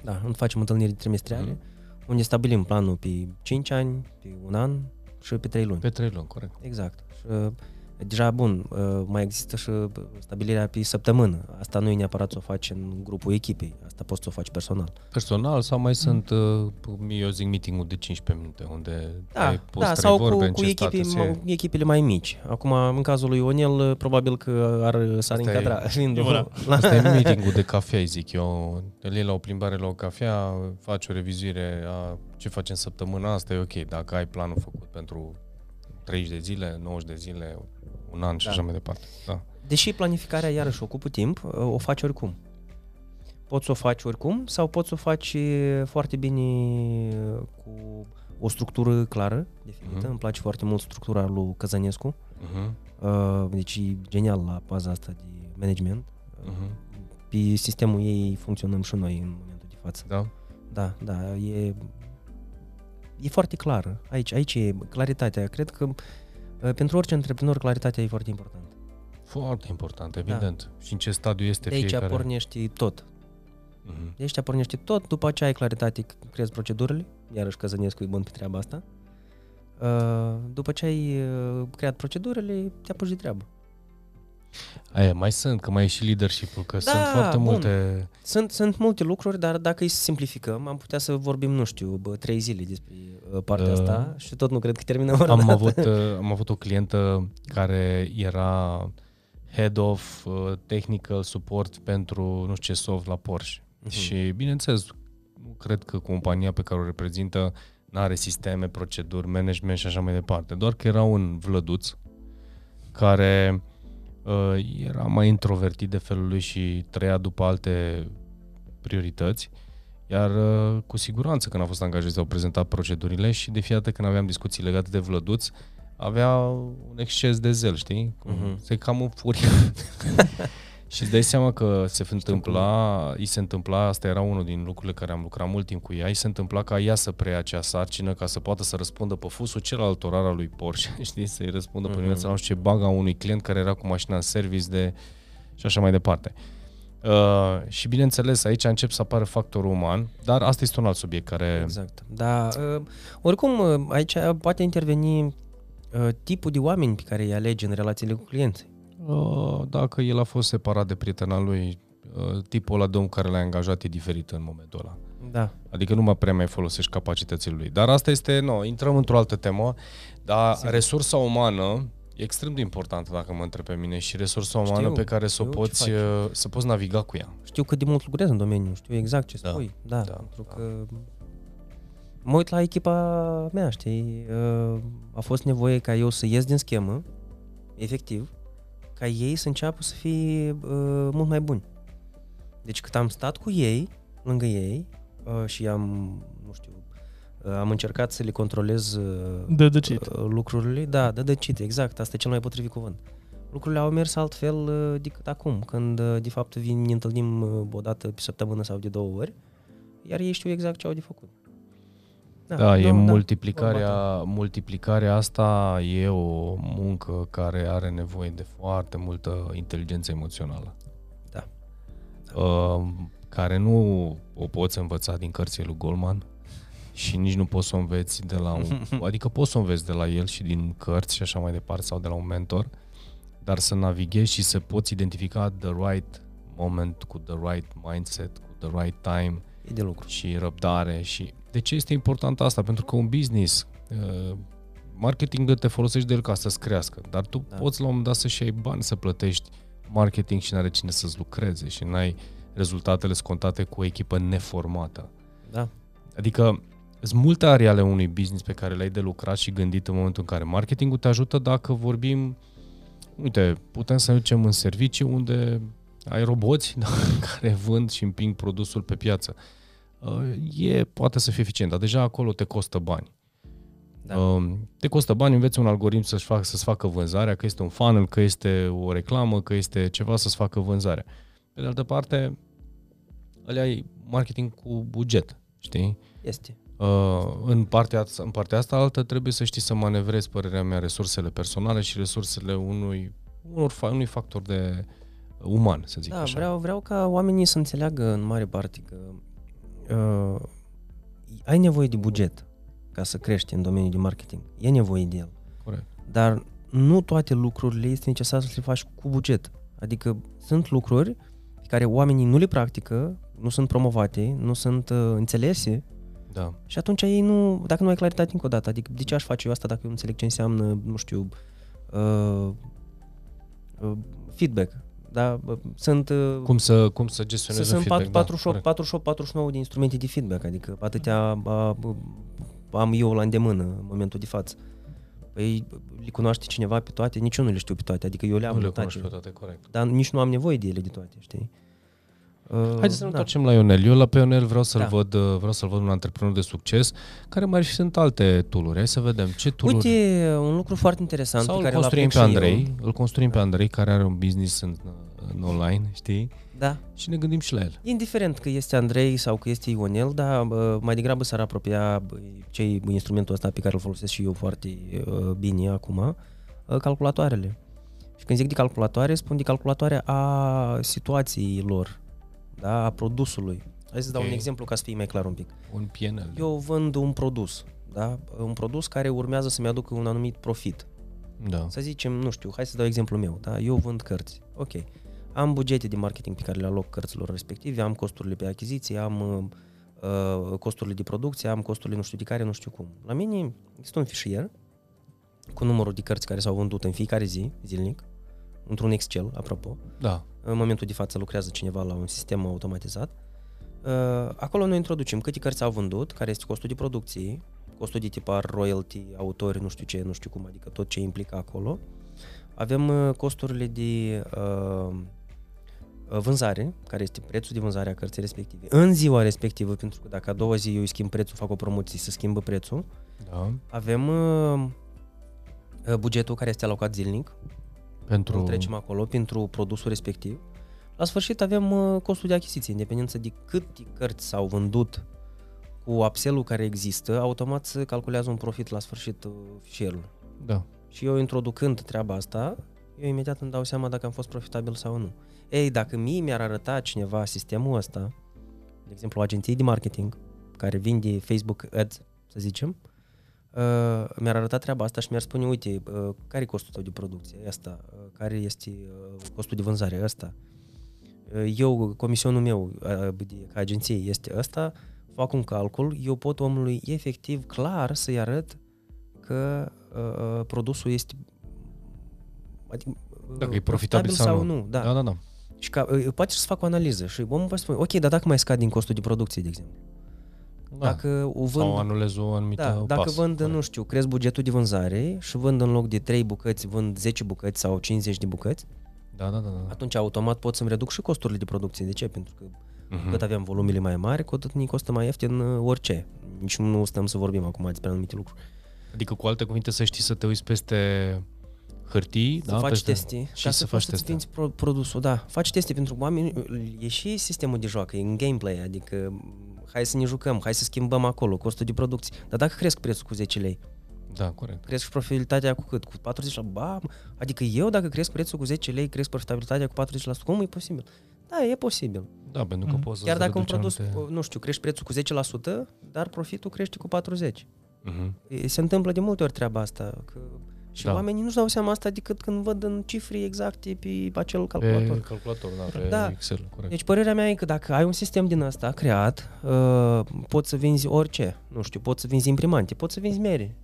B: Da, facem întâlniri trimestriale,
C: Mhm.
B: unde stabilim planul pe 5 ani, pe un an și pe 3 luni.
C: Pe 3 luni, corect.
B: Exact. Și, uh, deja, bun, uh, mai există și uh, stabilirea pe săptămână. Asta nu e neapărat să o faci în grupul echipei, asta poți să o faci personal.
C: Personal sau mai sunt, uh, eu zic, meeting de 15 minute, unde
B: Da,
C: ai pus
B: da
C: trei
B: sau
C: vorbe,
B: cu,
C: în
B: cu
C: ce
B: echipe,
C: status e.
B: ma- echipele mai mici. Acum, în cazul lui Ionel, probabil că ar s-ar
C: Asta e-
B: încadra. Fiind
A: e
B: o-
A: una.
B: la,
C: Asta e meeting de cafea, îi zic eu. Îl iei la o plimbare la o cafea, faci o revizuire a ce faci în săptămâna asta, e ok. Dacă ai planul făcut pentru 30 de zile, 90 de zile, un an și
B: Da.
C: așa mai departe. Da.
B: Deși planificarea iarăși ocupă timp, o faci oricum. Poți să o faci oricum sau poți să o faci e, foarte bine e, cu o structură clară, definită.
C: Mhm.
B: Îmi place foarte mult structura lui Căzănescu.
C: Uh-huh.
B: Uh, Deci e genial la baza asta de management.
C: Uh-huh.
B: Pe sistemul ei funcționăm și noi în momentul de față.
C: Da?
B: Da, da, e, e foarte clară. Aici, aici e claritatea. Cred că uh, pentru orice antreprenor claritatea e foarte importantă.
C: Foarte important, evident. Da. Și în ce stadiu este
B: De aici
C: fiecare.
B: pornești tot.
C: Mhm.
B: De aici pornești tot, după ce ai claritate, crezi procedurile, iarăși Căzănescu e bun pe treaba asta. Uh, După ce ai uh, creat procedurile, te apuci de treabă.
C: Aia, mai sunt, că mai e și leadership-ul, că
B: Da,
C: sunt foarte
B: bun.
C: multe...
B: Sunt, sunt multe lucruri, dar dacă îi simplificăm, am putea să vorbim, nu știu, bă, trei zile despre uh, partea
C: Uh,
B: asta și tot nu cred că terminăm ora
C: Am
B: dată.
C: avut, uh, am avut o clientă care era head of uh, technical support pentru nu știu ce soft la Porsche.
B: Mhm.
C: Și bineînțeles, nu cred că compania pe care o reprezintă nu are sisteme, proceduri, management și așa mai departe. Doar că era un vlăduț care uh, era mai introvertit de felul lui și trăia după alte priorități. Iar uh, cu siguranță când a fost angajat au prezentat procedurile și de fiecare dată când aveam discuții legate de vlăduț, avea un exces de zel, știi? Cum
B: Mhm.
C: Se cam înfuria. și îți dai seama că se întâmpla, îi se întâmpla, asta era unul din lucrurile care am lucrat mult timp cu ea, îi se întâmpla ca ea să preia acea sarcină ca să poată să răspundă pe fusul celălalt orar al lui Porsche, știi, să-i răspundă pe
B: Mhm.
C: dimineața, nu știu ce baga unui client care era cu mașina în service de și așa mai departe. Uh, și bineînțeles, aici încep să apară factorul uman, dar asta este un alt subiect care...
B: Exact. Dar uh, oricum uh, aici poate interveni uh, tipul de oameni pe care îi alege în relațiile cu clienții.
C: Uh, dacă el a fost separat de prietena lui, uh, tipul ăla de om care l-a angajat e diferit în momentul ăla.
B: Da.
C: Adică nu mai prea mai folosești capacitățile lui. Dar asta este, nu, intrăm într-o altă temă, dar
B: Sigur.
C: resursa umană e extrem de importantă dacă mă întreb pe mine și resursa umană
B: Știu,
C: pe care să o
B: știu ce
C: poți,
B: faci.
C: uh, să poți naviga cu ea.
B: Știu cât de mult lucrez în domeniu, știu exact ce
C: Da,
B: spui. Da,
C: da,
B: pentru
C: da.
B: că mă uit la echipa mea, știi? Uh, A fost nevoie ca eu să ies din schemă, efectiv, ca ei să înceapă să fie uh, mult mai buni. Deci cât am stat cu ei, lângă ei, uh, și am, nu știu, uh, am încercat să le controlez uh,
A: De dăcit.
B: uh, lucrurile, da, de dăcit, exact, asta e cel mai potrivit cuvânt. Lucrurile au mers altfel uh, decât acum, când uh, de fapt vin, ne întâlnim uh, o dată pe săptămână sau de două ori, iar ei știu exact ce au de făcut.
C: Da, e
B: nu,
C: multiplicarea,
B: vorba
C: multiplicarea asta e o muncă care are nevoie de foarte multă inteligență emoțională.
B: Da.
C: Uh, care nu o poți învăța din cărțile lui Goldman și nici nu poți să o înveți de la un... adică poți să o înveți de la el și din cărți și așa mai departe sau de la un mentor, dar să navighezi și să poți identifica the right moment cu the right mindset, cu the right time,
B: E de lucru.
C: și răbdare și de ce este important asta? Pentru că un business uh, marketingul te folosești de el ca să-ți crească, dar tu
B: Da.
C: da. poți la un moment dat să-și ai bani să plătești marketing și n-are cine să-ți lucreze și n-ai rezultatele scontate cu o echipă neformată.
B: Da.
C: Adică sunt multe arii ale unui business pe care le-ai de lucrat și gândit în momentul în care marketingul te ajută dacă vorbim, uite, putem să ne ducem în servicii unde ai roboți da, care vând și împing produsul pe piață. Uh, E, poate să fie eficient, dar deja acolo te costă bani.
B: Da.
C: Uh, Te costă bani, înveți un algoritm să-și facă, să-ți facă vânzarea, că este un funnel, că este o reclamă, că este ceva să-ți facă vânzarea. Pe de altă parte, ăla e marketing cu buget, știi?
B: Este.
C: Uh, în, partea, în partea asta altă trebuie să știi să manevrezi, părerea mea, resursele personale și resursele unui, unor, fa- unui factor de uman, să zic
B: Da,
C: așa.
B: vreau, vreau ca oamenii să înțeleagă în mare parte că uh, ai nevoie de buget ca să crești în domeniul de marketing. E nevoie de el.
C: Corect.
B: Dar nu toate lucrurile este necesar să le faci cu buget. Adică sunt lucruri pe care oamenii nu le practică, nu sunt promovate, nu sunt uh, înțelese
C: Da.
B: și atunci ei nu, dacă nu ai claritate încă o dată, adică de ce aș face eu asta dacă eu nu înțeleg ce înseamnă, nu știu, uh, uh, feedback. Da, uh, sunt uh,
C: Cum să, cum să
B: să
C: gestionezi
B: sunt
C: un feedback?
B: 48,
C: da, corect.
B: 48, 49 de instrumente de feedback, adică atâtea a, am eu la îndemână în momentul de față. Păi le cunoaște cineva pe toate? Nici eu nu le știu pe toate, adică eu le am
C: nu le
B: notate,
C: cunoști pe toate, corect.
B: dar nici nu am nevoie de ele de toate, știi? Uh,
C: Haideți să ne întoarcem la Ionel. Eu la pe Ionel vreau să-l,
B: Da.
C: văd, uh, vreau să-l văd un antreprenor de succes, care mai și sunt alte tooluri. Hai să vedem ce tooluri...
B: Uite, un lucru foarte interesant
C: Sau
B: pe
C: îl
B: care îl
C: construim
B: aplic
C: pe
B: și
C: Andrei,
B: eu.
C: îl construim pe Andrei, care are un business în, în online, știi?
B: Da.
C: Și ne gândim și la el.
B: Indiferent că este Andrei sau că este Ionel, dar bă, mai degrabă s-ar apropia bă, cei instrumentul ăsta pe care îl folosesc și eu foarte uh, bine acum, uh, calculatoarele. Și când zic de calculatoare, spun de calculatoare a situațiilor, da, a produsului. Hai să dau
C: Ok.
B: un exemplu ca să fie mai clar un pic.
C: Un PNL.
B: Eu vând un produs, da? un produs care urmează să-mi aducă un anumit profit.
C: Da.
B: Să zicem, nu știu, hai să dau exemplu meu, da? Eu vând cărți. Ok. Am bugete de marketing pe care le aloc cărților respective, am costurile pe achiziție, am uh, uh, costurile de producție, am costurile nu știu de care, nu știu cum. La mine este un fișier cu numărul de cărți care s-au vândut în fiecare zi, zilnic, într-un Excel, apropo.
C: Da.
B: În momentul de față lucrează cineva la un sistem automatizat. Uh, Acolo noi introducem câte cărți au vândut, care este costul de producție, costul de tipar, royalty, autori, nu știu ce, nu știu cum, adică tot ce implică acolo. Avem uh, costurile de uh, vânzare, care este prețul de vânzare a cărții respective. În ziua respectivă, pentru că dacă a doua zi eu îi schimb prețul, fac o promoție, să schimbă prețul,
C: Da.
B: avem uh, uh, bugetul care este alocat zilnic,
C: Pentru...
B: îl trecem acolo pentru produsul respectiv. La sfârșit avem uh, costul de achiziție, independență de câte cărți s-au vândut cu upsell-ul care există, automat se calculează un profit la sfârșit uh, fișierului.
C: Da.
B: Și eu introducând treaba asta, eu imediat îmi dau seama dacă am fost profitabil sau nu. Ei, dacă mie mi-ar arăta cineva sistemul ăsta, de exemplu agenții de marketing, care vinde Facebook Ads, să zicem, uh, mi-ar arăta treaba asta și mi-ar spune, uite, uh, care e costul tău de producție, ăsta, uh, care este uh, costul de vânzare, ăsta. Uh, eu, comisionul meu uh, de, ca agenție este ăsta, fac un calcul, eu pot omului efectiv clar să-i arăt că uh, produsul este adică,
C: Dacă e profitabil sau nu.
B: nu. Da.
C: Da, da, da.
B: Și ca, uh, poate să fac o analiză și omul va spune, ok, dar dacă mai scad din costul de producție, de exemplu.
C: Da.
B: Dacă o vând,
C: Sau anulez o anumită
B: da, dacă
C: pas.
B: vând,
C: Corect.
B: nu știu, cresc bugetul de vânzare și vând în loc de 3 bucăți, vând 10 bucăți sau 50 de bucăți,
C: Da, da, da. da.
B: atunci automat pot să-mi reduc și costurile de producție. De ce? Pentru că
C: Mhm.
B: cât aveam volumele mai mari, cu atât ne costă mai ieftin uh, orice. Nici nu stăm să vorbim acum despre anumite lucruri.
C: Adică, cu alte cuvinte, să știi să te uiți peste hârtii,
B: Să
C: da?
B: faci
C: peste...
B: teste
C: și
B: ca
C: să
B: să
C: faci
B: poți să-ți
C: teste.
B: vinzi pro- produsul, da. Faci teste pentru oameni, e și sistemul de joacă, e în gameplay, adică m, hai să ne jucăm, hai să schimbăm acolo costul de producție. Dar dacă cresc prețul cu 10 lei,
C: Da, corect.
B: cresc și profitabilitatea cu cât? Cu 40 la ba, adică eu dacă cresc prețul cu 10 lei, cresc profitabilitatea cu 40%, cum e posibil? Da, e posibil.
C: Da, pentru că
A: Mhm.
C: poți să
B: Chiar dacă un
C: reduci
B: produs,
C: anumite-
B: nu știu, crești prețul cu 10%, dar profitul crește cu 40%.
C: Mhm.
B: E- Se întâmplă de multe ori treaba asta. Că... Și
C: Da.
B: da. oamenii nu-și dau seama asta decât când văd în cifre exacte pe acel
C: Pe
B: calculator.
C: calculator, da, pe
B: Da.
C: Excel, corect.
B: Deci părerea mea e că dacă ai un sistem din ăsta creat, uh, poți să vinzi orice. Nu știu, poți să vinzi imprimante, poți să vinzi mere.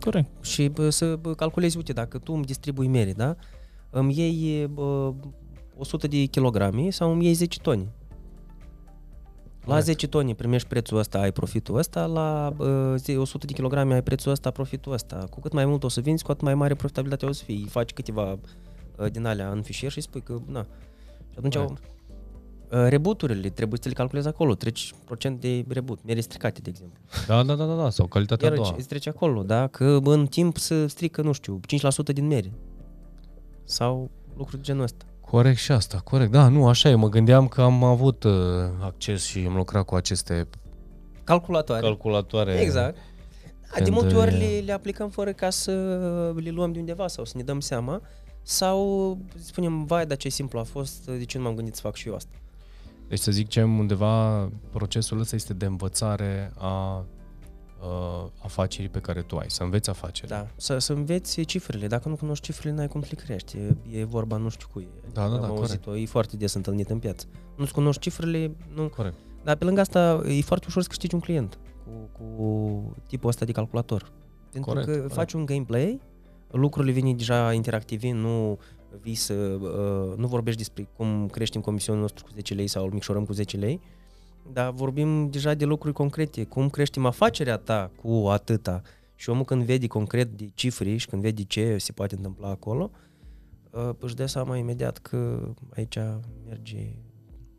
A: Corect.
B: Și bă, să bă, calculezi, uite, dacă tu îmi distribui mere, da? Îmi iei bă, 100 de kilograme sau îmi iei 10 tone. La
C: Corect.
B: 10 tone primești prețul ăsta, ai profitul ăsta, la uh, zi- 100 de kilograme ai prețul ăsta, profitul ăsta. Cu cât mai mult o să vinzi, cu atât mai mare profitabilitate o să fie. Faci câteva uh, din alea în fișier și îi spui că, na. Și atunci
C: Corect.
B: uh, rebuturile trebuie să le calculezi acolo, treci procent de rebut, mere stricate, de exemplu.
C: Da, da, da, da, da, sau calitatea a
B: Iar
C: doua.
B: îți trece acolo, da? Că în timp să strică, nu știu, 5% din mere. Sau lucruri de genul ăsta.
C: Corect și asta, corect. Da, nu, așa e. Mă gândeam că am avut uh, acces și am lucrat cu aceste
B: Calculatoare.
C: calculatoare.
B: Exact. Da, de
C: Când,
B: multe ori
C: uh,
B: le, le aplicăm fără ca să le luăm de undeva sau să ne dăm seama sau spunem, vai, dar ce simplu a fost, de ce nu m-am gândit să fac și eu asta?
C: Deci să zicem undeva procesul ăsta este de învățare a uh, afacerii pe care tu ai, să înveți afaceri.
B: Da, să, să înveți cifrele. Dacă nu cunoști cifrele, n-ai cum să le crești. E, e vorba nu știu cui.
C: Da, da,
B: Am
C: da,
B: auzit-o, e foarte des întâlnit în piață. Nu-ți cunoști cifrele, nu,
C: Corect.
B: Dar pe lângă asta e foarte ușor să câștigi un client cu, cu tipul ăsta de calculator. Pentru
C: Corect,
B: că
C: corect.
B: faci un gameplay, lucrurile vin deja interactive, nu vii să, uh, nu vorbești despre cum creștem comisionul nostru cu 10 lei sau îl micșorăm cu 10 lei, dar vorbim deja de lucruri concrete, cum creștem afacerea ta cu atâta și omul când vede concret de cifre și când vede ce se poate întâmpla acolo, uh, își dă seama imediat că aici merge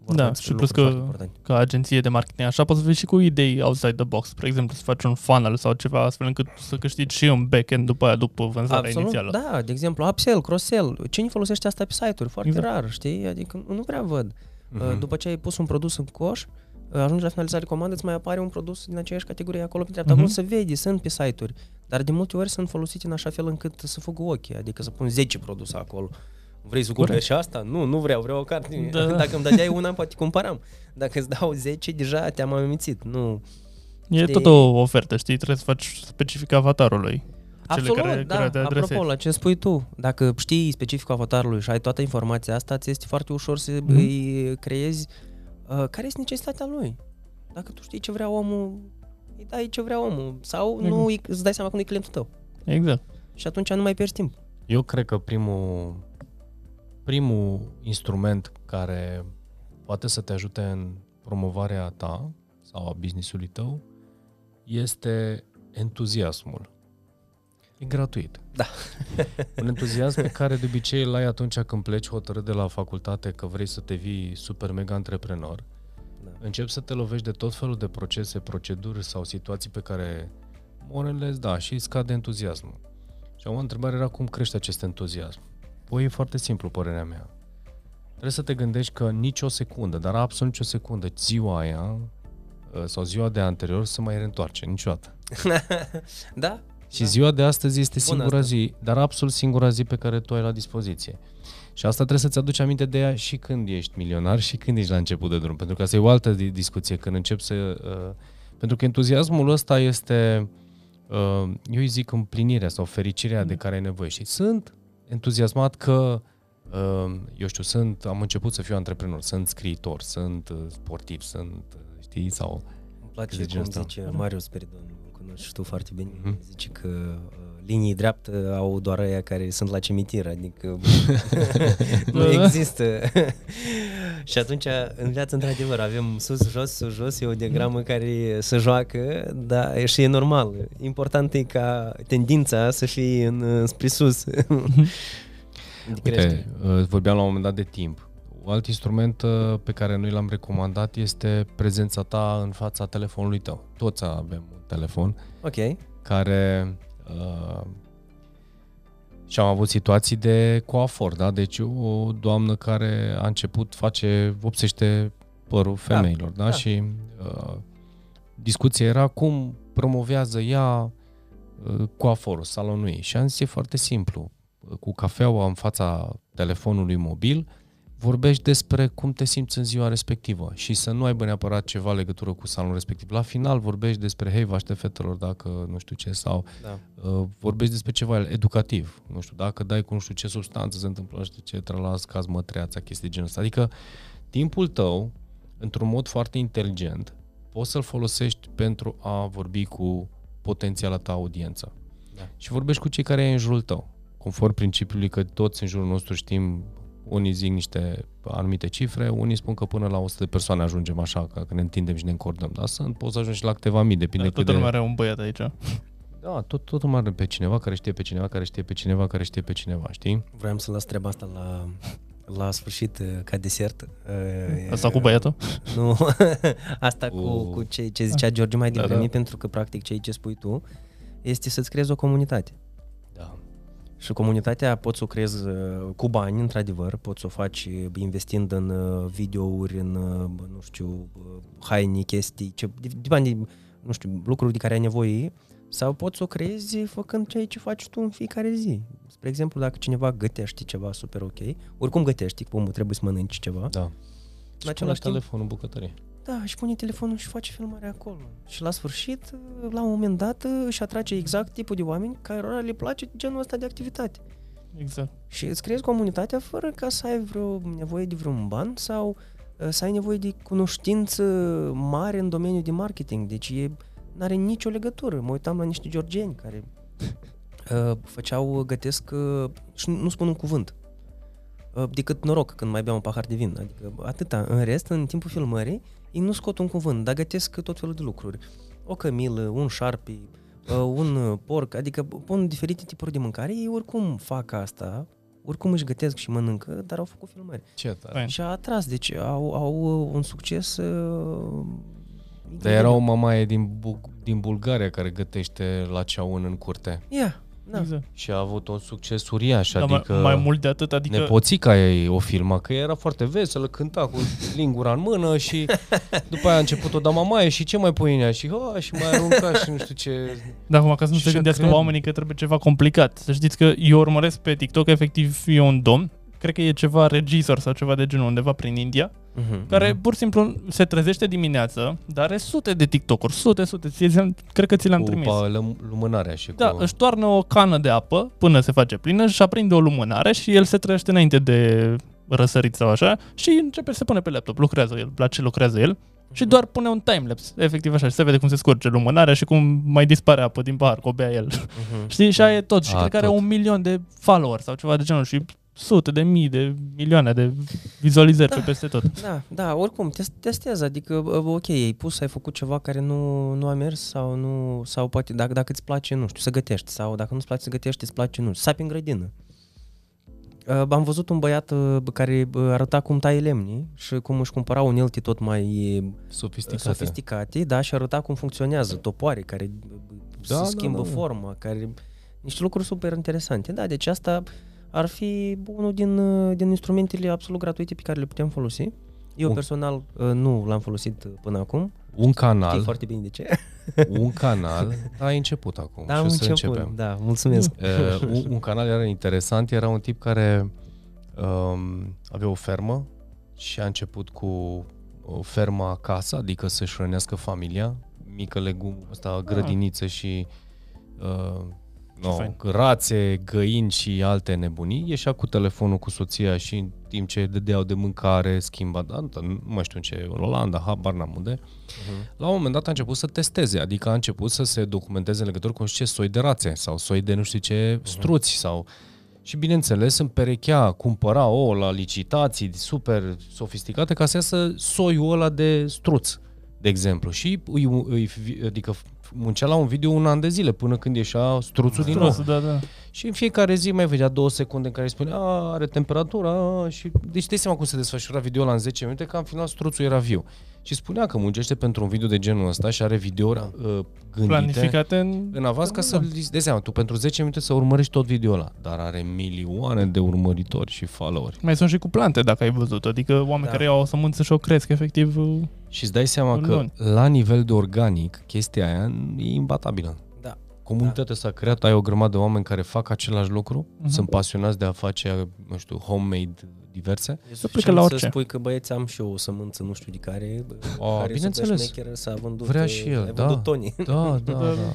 B: Vorba
A: Da,
B: despre
A: și plus
B: lucruri
A: că-
B: foarte importante.
A: ca agenție de marketing, așa poți să vii și cu idei outside the box. Spre exemplu, să faci un funnel sau ceva astfel încât să câștigi și un backend după aia, după vânzarea
B: Absolut,
A: inițială.
B: da, de exemplu, upsell, cross-sell. Cine folosește asta pe site-uri? Foarte
A: Exact.
B: rar, știi? Adică nu prea văd.
C: Mhm.
B: Uh, După ce ai pus un produs în coș, uh, ajungi la finalizare comandă, îți mai apare un produs din aceeași categorie acolo pe dreapta.
A: Mhm.
B: Acolo se vede, sunt pe site-uri, dar de multe ori sunt folosite în așa fel încât să fugă ochii, adică să pun 10 produse acolo. Vrei să cumperi și asta? Nu, nu vreau, vreau o carte.
A: Da.
B: Dacă îmi dădeai una, poate cumpăram. Dacă îți dau 10, deja te-am amețit. Nu.
A: E
B: știi?
A: tot o ofertă, știi? Trebuie să faci specific avatarului.
B: Absolut,
A: care,
B: da.
A: care te adresezi.
B: Apropo, la ce spui tu, dacă știi specificul avatarului și ai toată informația asta, ți este foarte ușor să
A: Mhm.
B: îi creezi uh, care este necesitatea lui. Dacă tu știi ce vrea omul, îi dai ce vrea omul. Sau
A: Mhm.
B: nu îi- îți dai seama că nu e clientul tău.
A: Exact.
B: Și atunci nu mai pierzi timp.
C: Eu cred că primul, primul instrument care poate să te ajute în promovarea ta sau a business-ului tău este entuziasmul. E gratuit.
B: Da.
C: Un entuziasm pe care de obicei îl ai atunci când pleci hotărât de la facultate că vrei să te vii super mega antreprenor.
B: Da.
C: Începi să te lovești de tot felul de procese, proceduri sau situații pe care morele da și îți scade entuziasmul. Și acum întrebarea era cum crește acest entuziasm. Păi e foarte simplu, părerea mea. Trebuie să te gândești că nici o secundă, dar absolut nici o secundă, ziua aia uh, sau ziua de anterior să mai reîntoarce niciodată.
B: da?
C: Și ziua de astăzi este
B: Bună
C: singura
B: asta.
C: zi, dar absolut singura zi pe care tu ai la dispoziție. Și asta trebuie să-ți aduci aminte de ea și când ești milionar și când ești la început de drum. Pentru că asta e o altă di- discuție, când începi să... Uh, pentru că entuziasmul ăsta este, uh, eu îi zic, împlinirea sau fericirea de care ai nevoie. Și sunt entuziasmat că, uh, eu știu, sunt, am început să fiu antreprenor, sunt scriitor, sunt uh, sportiv, sunt, uh, știi, sau...
B: Îmi place
C: De genul
B: cum
C: ăsta.
B: zice Marius Peridon, îl cunoști și tu foarte bine,
C: Mhm.
B: zice că uh, linii dreapte au doar aia care sunt la cimitir, adică nu
A: Da.
B: există. și atunci, în viață, într-adevăr, avem sus, jos, sus, jos, e o diagramă care se joacă, dar și e normal. Important e ca tendința să fie în, spre sus. Adică crește.
C: Uite, uh, vorbeam la un moment dat de timp. Un alt instrument uh, pe care noi l-am recomandat este prezența ta în fața telefonului tău. Toți avem un telefon
B: Ok.
C: care uh, și am avut situații de coafor, da? Deci o doamnă care a început face, vopsește părul femeilor, da?
B: da.
C: Și uh, discuția era cum promovează ea uh, coaforul, salonul ei. Și am zis, e foarte simplu. Cu cafeaua în fața telefonului mobil, vorbești despre cum te simți în ziua respectivă și să nu aibă neapărat ceva legătură cu salonul respectiv. La final vorbești despre, hei, vă aștept fetelor dacă nu știu ce, sau
B: Da.
C: uh, vorbești despre ceva educativ. Nu știu, dacă dai cu nu știu ce substanță se întâmplă, nu știu ce, tralas, caz mătreața, chestii de genul ăsta. Adică timpul tău, într-un mod foarte inteligent, poți să-l folosești pentru a vorbi cu potențiala ta audiență.
B: Da.
C: Și vorbești cu cei care ai în jurul tău. Conform principiului că toți în jurul nostru știm unii zic niște anumite cifre, unii spun că până la 100 de persoane ajungem așa, că că ne întindem și ne încordăm. Dar sunt, poți să ajungi și la câteva mii, depinde
A: Dar
C: cât
A: toată
C: de...
A: lumea are un băiat aici.
C: Da, tot, tot mai are pe cineva care știe pe cineva, care știe pe cineva, care știe pe cineva, știi?
B: Vreau să las treaba asta la, la sfârșit uh, ca desert. Uh,
A: Asta cu băiatul?
B: Nu, asta cu,
C: Cu-
B: cu ce, ce zicea George mai
A: Da,
B: devreme,
A: da.
B: pentru că practic ceea ce spui tu este să-ți creezi o comunitate.
C: Da.
B: Și comunitatea poți să o creezi uh, cu bani, într-adevăr, poți să o faci uh, investind în uh, videouri, în, uh, nu știu, uh, haine, chestii, ce, depinde, nu știu, lucruri de care ai nevoie, sau poți să o creezi făcând ceea ce faci tu în fiecare zi. Spre exemplu, dacă cineva gătește ceva super ok, oricum gătești, cum trebuie să mănânci ceva,
C: Da.
B: în
C: Și pune
B: același timp
C: telefonul în bucătărie.
B: Da, și pune telefonul și face filmarea acolo. Și la sfârșit, la un moment dat, își atrage exact tipul de oameni care le place genul ăsta de activitate.
A: Exact.
B: Și îți creezi comunitatea fără ca să ai vreo nevoie de vreun ban sau uh, să ai nevoie de cunoștință mare în domeniul de marketing. Deci e, n-are nicio legătură. Mă uitam la niște georgieni care uh, făceau, gătesc uh, și nu spun un cuvânt. Uh, decât noroc când mai beau un pahar de vin. Adică atâta. În rest, în timpul filmării, ei nu scot un cuvânt, dar gătesc tot felul de lucruri. O cămilă, un șarpi, uh, un uh, porc, adică pun diferite tipuri de mâncare. Ei oricum fac asta oricum își gătesc și mănâncă, dar au făcut filmări.
C: Ce tare.
A: Fain.
B: Și a atras, deci au, au uh, un succes uh,
C: Dar era o mamaie din, Bu- din Bulgaria care gătește la ceaun în curte.
B: Ia, da.
A: Exact.
C: Și a avut un succes uriaș,
A: Dar
C: adică...
A: mai, mai mult de atât, adică...
C: Nepoțica ei o filma, că era foarte veselă, cânta cu lingura în mână și după aia a început o da mamaie și ce mai pui în ea? Și, ha, și mai arunca și nu știu ce...
A: Da, acum ca să nu
C: Și
A: se
C: ce
A: gândească
C: cred.
A: oamenii că trebuie ceva complicat. Să știți că eu urmăresc pe TikTok, efectiv e un domn, cred că e ceva regizor sau ceva de genul undeva prin India,
B: Mhm.
A: care pur și simplu se trezește dimineață, dar are sute de TikTok-uri, sute, sute, ți- cred că ți le-am
C: Cu
A: trimis.
C: pa- lăm- lumânarea și
A: Da,
C: cu...
A: își toarnă o cană de apă până se face plină și aprinde o lumânare și el se trezește înainte de răsărit sau așa și începe să se pune pe laptop, lucrează el, la ce lucrează el și doar pune un timelapse, efectiv așa, și se vede cum se scurge lumânarea și cum mai dispare apă din pahar, că o bea el.
B: Mhm.
A: Știi? Și aia e tot. Și
C: A,
A: cred că are
C: tot.
A: un milion de followers sau ceva de genul și sute de mii de milioane de vizualizări
B: Da.
A: pe peste tot.
B: Da, da, oricum, test, testează, adică, bă, ok, ai pus, ai făcut ceva care nu, nu a mers sau nu, sau poate dacă, dacă îți place, nu știu, să gătești sau dacă nu-ți place să gătești, îți place, nu știu, sapi în grădină. Uh, Am văzut un băiat uh, care uh, arăta cum taie lemni și cum își cumpăra unelte tot mai uh,
C: Sofisticate.
B: sofisticate, da, și arăta cum funcționează topoare care uh,
C: Da,
B: se
C: da,
B: schimbă
C: da, da.
B: forma, care niște lucruri super interesante. Da, deci asta ar fi unul din, uh, din instrumentele absolut gratuite pe care le putem folosi. Eu
C: Un-
B: personal uh, nu l-am folosit uh, până acum.
C: Un
B: Știi
C: canal,
B: foarte bine de ce.
C: un canal, da, ai început acum
B: Da,
C: și
B: am
C: o să
B: început.
C: începem.
B: Da, mulțumesc.
C: Uh, un, un canal era interesant, era un tip care um, avea o fermă și a început cu o fermă acasă, adică să-și hrănească familia, mică legum, asta, grădiniță și uh, no,
A: fain.
C: rațe, găini și alte nebunii. Ieșea cu telefonul cu soția și în timp ce dădeau de mâncare, schimba, da, nu mai știu în ce, în Olanda, habar n-am unde,
B: Uh-huh.
C: la un moment dat a început să testeze, adică a început să se documenteze în legătură cu ce soi de rațe sau soi de nu știu ce struți sau... Și bineînțeles împerechea, cumpăra ouă la licitații super sofisticate ca să iasă soiul ăla de struț, de exemplu. Și îi, îi, adică muncea la un video un an de zile până când ieșea struțul din nou.
A: Struț, da, da.
C: Și în fiecare zi mai vedea două secunde în care îi spunea, a, are temperatura, a, și deci dai seama cum se desfășura video la în 10 minute, că în final struțul era viu. Și spunea că muncește pentru un video de genul ăsta și are video
B: Da.
C: uh, gândite
A: Planificate în...
C: în avans ca
A: Da.
C: să dai seama, tu pentru 10 minute să urmărești tot video ăla, dar are milioane de urmăritori și followeri.
A: Mai sunt și cu plante, dacă ai văzut. Adică oameni
B: Da.
A: care iau o sămânță și o cresc, efectiv. uh,
C: Și îți dai seama
A: În
C: că
A: luni.
C: la nivel de organic, chestia aia e imbatabilă.
B: Da.
C: Comunitatea s-a creat, ai o grămadă de oameni care fac același lucru,
A: Mhm.
C: sunt pasionați de a face, nu știu, homemade diverse.
B: E
A: plecă
B: suficient
A: la
B: să
A: orice.
B: spui că băieți am și eu o sămânță, nu știu de care,
C: A,
B: care
C: bineînțeles.
B: super șmecheră, s-a vândut,
C: Vrea
B: uh,
C: și el,
B: ai
C: da.
B: vândut Tony.
C: Da, da,
A: Da,
C: da.
A: da.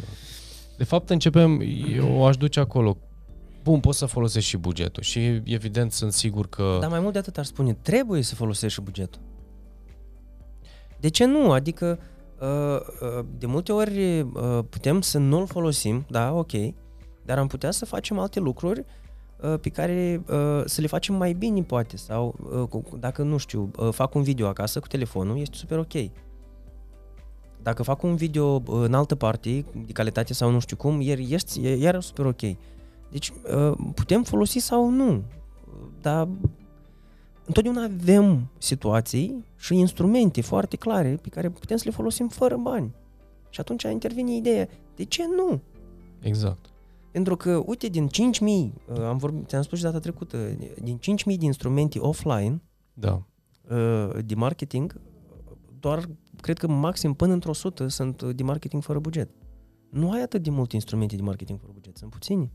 C: De fapt, începem, eu aș duce acolo. Bun, poți să folosești și bugetul și evident sunt sigur că...
B: Dar mai mult de atât ar spune, trebuie să folosești și bugetul. De ce nu? Adică, uh, uh, de multe ori uh, putem să nu-l folosim, da, ok, dar am putea să facem alte lucruri uh, pe care uh, să le facem mai bine, poate, sau uh, cu- dacă, nu știu, uh, fac un video acasă cu telefonul, este super ok. Dacă fac un video uh, în altă parte, de calitate sau nu știu cum, iar este e- iar super ok. Deci uh, putem folosi sau nu, dar întotdeauna avem situații și instrumente foarte clare pe care putem să le folosim fără bani. Și atunci intervine ideea, de ce nu?
C: Exact.
B: Pentru că, uite, din 5.000, uh, am vorbit, ți-am spus și data trecută, din 5.000 de instrumente offline
C: Da.
B: uh, de marketing, doar cred că maxim până într-o sută sunt uh, de marketing fără buget. Nu ai atât de multe instrumente de marketing fără buget, sunt puțini.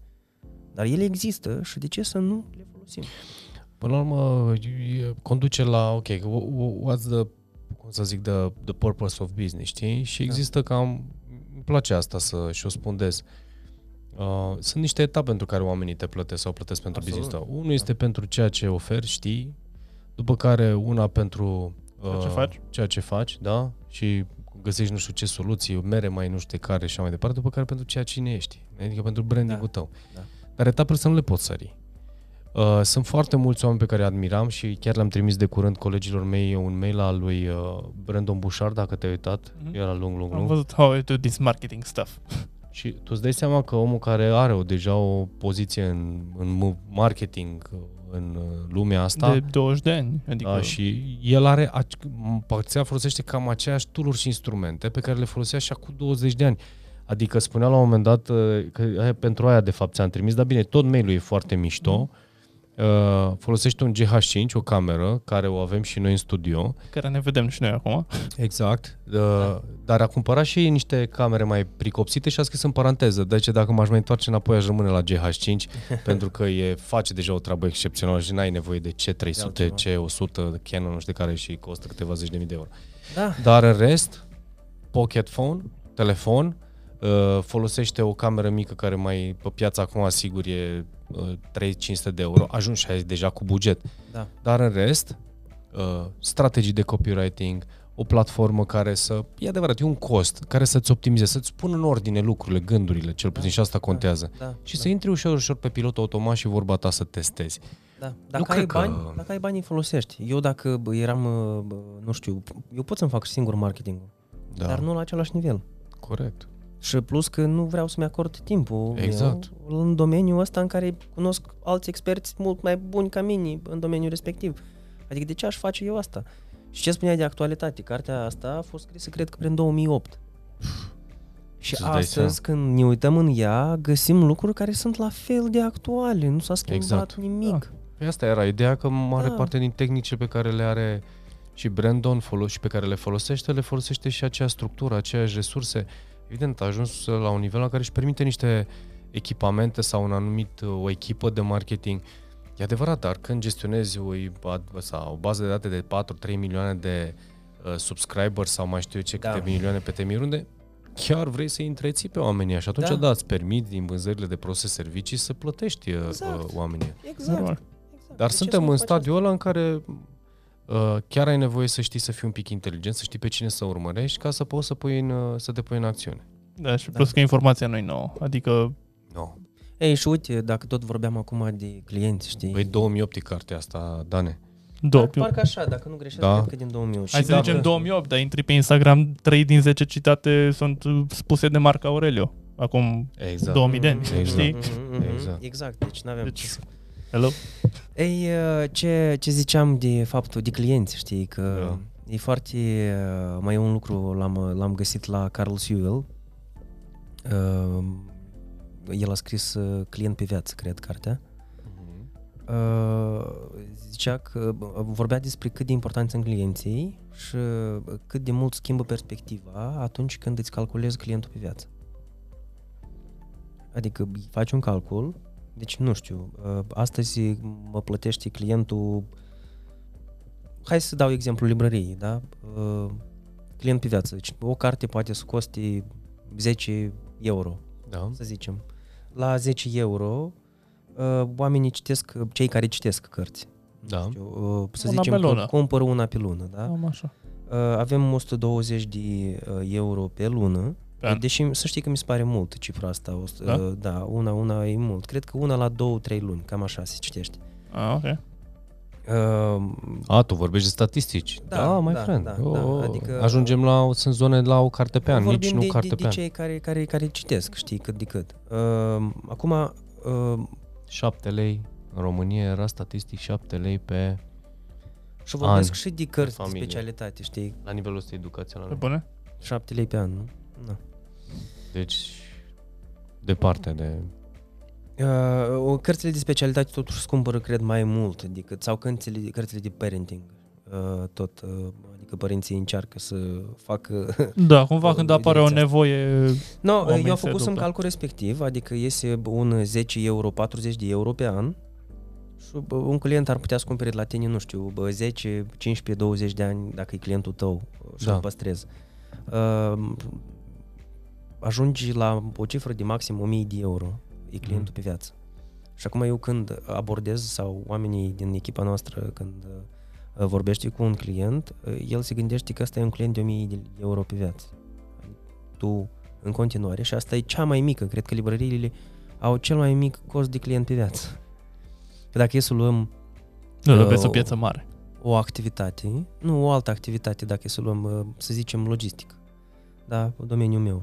B: Dar ele există și de ce să nu le folosim?
C: Până la urmă, e- conduce la, ok, wh- wh- what's the, cum să zic, the, the purpose of business, știi? Și există cam, îmi place asta să și o spun des. Uh, sunt niște etape pentru care oamenii te plătesc sau plătesc pentru
B: Absolut.
C: business tău. Unul este pentru ceea ce oferi, știi, după care una pentru uh,
A: Ceea ce faci.
C: ceea ce faci, da, și găsești nu știu ce soluții, mere mai nu știu care și așa mai departe, după care pentru ceea cine ești, adică pentru branding-ul
B: Da.
C: tău.
B: Da.
C: Dar etapele să nu le poți sări. Uh, sunt foarte mulți oameni pe care îi admiram și chiar le-am trimis de curând colegilor mei un mail al lui uh, Brandon Bouchard, dacă te-ai uitat,
A: Mhm.
C: era lung, lung,
A: Am
C: lung.
A: văzut how I do this marketing stuff.
C: Și tu îți dai seama că omul care are o, deja o poziție în, în marketing, în uh, lumea asta,
A: De 20 de ani. Adică,
C: da, și el are, Paxea folosește cam aceeași tooluri și instrumente pe care le folosea și acum 20 de ani. Adică spunea la un moment dat uh, că aia, pentru aia de fapt ți-am trimis, dar bine, tot mailul e foarte mișto. Mm. Uh, folosește un GH5, o cameră, care o avem și noi în studio.
A: Care ne vedem și noi acum.
C: Exact. Uh, da. Dar a cumpărat și niște camere mai pricopsite și a scris în paranteză. Deci dacă m-aș mai întoarce înapoi, aș rămâne la GH5, pentru că e face deja o treabă excepțională și n-ai nevoie de C300, C100, Canon, nu știu de care și costă câteva zeci de mii de euro.
B: Da.
C: Dar în rest, pocket phone, telefon, uh, folosește o cameră mică care mai pe piața acum asigur e 3-500 de euro, ajungi și ai deja cu buget.
B: Da.
C: Dar în rest, uh, strategii de copywriting, o platformă care să, e adevărat, e un cost, care să-ți optimizeze, să-ți pună în ordine lucrurile, gândurile, cel puțin da, și asta contează.
B: Da, da,
C: și
B: da.
C: să intri ușor, ușor pe pilot automat și vorba ta să testezi.
B: Da. Dacă,
C: Nu
B: ai
C: cred că-
B: bani, dacă ai bani, îi folosești. Eu dacă bă, eram, uh, bă, nu știu, eu pot să-mi fac singur marketingul,
C: Da,
B: dar nu la același nivel.
C: corect.
B: Și plus că nu vreau să-mi acord timpul
C: Exact.
B: meu în domeniul ăsta în care cunosc alți experți mult mai buni ca mine în domeniul respectiv. Adică de ce aș face eu asta? Și ce spuneai de actualitate? Cartea asta a fost scrisă, cred că, prin 2008. Și
C: Să-ți dai
B: astăzi, când ne uităm în ea, găsim lucruri care sunt la fel de actuale. Nu s-a schimbat
C: Exact.
B: nimic.
C: Păi asta era ideea că mare
B: Da.
C: parte din tehnice pe care le are și Brandon folo- și pe care le folosește, le folosește și aceeași structură, aceeași resurse. Evident, a ajuns la un nivel la care își permite niște echipamente sau un anumit, o echipă de marketing. E adevărat, dar când gestionezi o, ad- sau o bază de date de 4-3 milioane de uh, subscribers sau mai știu eu ce,
B: Da.
C: câte milioane pe temiri, unde chiar vrei să-i întreții pe oamenii și atunci
B: Da.
C: da, îți permit din vânzările de produse servicii să plătești uh,
B: Exact.
C: uh, oamenii.
B: Exact.
A: Normal.
B: exact.
C: Dar
B: De ce
C: suntem
B: să nu
C: în
B: faci
C: stadiul ăla în care uh, chiar ai nevoie să știi să fii un pic inteligent, să știi pe cine să urmărești ca să poți să, pui în, uh, să te pui în acțiune.
A: Da, și
B: Da.
A: plus că informația nu-i nouă. Adică,
C: No.
B: Ei, și uite, dacă tot vorbeam acum de clienți, știi?
C: Păi 2008 e cartea asta, Dane.
A: două.
B: Par- Parcă așa, dacă nu greșesc,
C: Da.
B: cred că din 2008.
A: Hai
B: Și
A: să
B: da,
A: zicem
B: bă,
A: 2008, dar intri pe Instagram, 3 din 10 citate sunt uh, spuse de Marc Aurelio. Acum
C: Exact.
A: 2000 de ani,
B: Mhm,
A: știi?
B: mhm, mhm,
C: Exact.
B: Exact, deci n-avem
A: Deci-
B: ce să...
A: Hello?
B: Ei, uh, ce, ce ziceam de faptul de clienți, știi, că
C: Da.
B: e foarte... uh, Mai e un lucru, l-am, l-am găsit la Carl Sewell. Uh, El a scris uh, Client pe viață, cred, cartea.
C: Mhm.
B: Uh, Zicea că bă, vorbea despre cât de important sunt clienții și uh, cât de mult schimbă perspectiva atunci când îți calculezi clientul pe viață. Adică faci un calcul, deci nu știu, uh, astăzi mă plătește clientul, hai să dau exemplu librăriei, da? Uh, Client pe viață, deci o carte poate să coste 10 euro,
C: Da.
B: să zicem. La 10 euro, uh, oamenii citesc, cei care citesc cărți.
C: Da.
B: Nu Știu, uh, să
A: Una
B: zicem
A: pe
B: că
A: lună.
B: cumpără una pe lună, da?
A: Am așa.
B: Uh, avem 120 de uh, euro pe lună,
A: Pe an.
B: deși să știi că mi se pare mult cifra asta. O,
A: Da?
B: uh, da, una, una e mult. Cred că una la 2-3 luni, cam așa se citește.
A: Ah, ok.
B: Uh,
C: A, tu vorbești de statistici.
B: Da,
C: Da, my
B: da,
C: friend.
B: da,
C: oh,
B: da,
C: oh.
B: adică-
C: Ajungem la, sunt zone la o carte pe an,
B: vorbim
C: nici nu
B: de,
C: carte
B: de,
C: pe
B: de
C: an.
B: cei care, care, care citesc, știi, cât de cât. Uh, acum, uh,
C: 7 lei, în România era statistic 7 lei pe,
B: și vorbesc
C: An
B: și de cărți de
C: familie.
B: specialitate, știi,
C: la nivelul ăsta educațional.
A: Pe bune?
B: 7 lei pe an, nu? Da.
C: Deci, departe de...
B: Uh, cărțile de specialitate totuși se cumpără, cred, mai mult decât, sau cărțile, cărțile de parenting. Uh, tot, uh, adică părinții încearcă să facă...
A: Da, cumva
B: O
A: când apare o
B: direcție.
A: nevoie...
B: no,
A: Oamenii
B: eu am
A: se
B: făcut un
A: duc, da.
B: calcul respectiv, adică iese un 10 euro, 40 de euro pe an și bă, un client ar putea să cumpere de la tine, nu știu, bă, 10, 15, 20 de ani, dacă e clientul tău și
C: Da.
B: îl păstrezi. Uh, ajungi la o cifră de maxim 1000 de euro, e clientul pe viață. Și acum eu când abordez sau oamenii din echipa noastră când uh, vorbește cu un client, uh, el se gândește că ăsta e un client de 1000 de euro pe viață. Tu în continuare și asta e cea mai mică, cred că librăriile au cel mai mic cost de client pe viață. Că dacă e să luăm
A: Nu,
B: Uh,
A: vezi o piață mare.
B: o activitate, nu o altă activitate, dacă e să luăm, uh, să zicem, logistic, da, domeniul meu.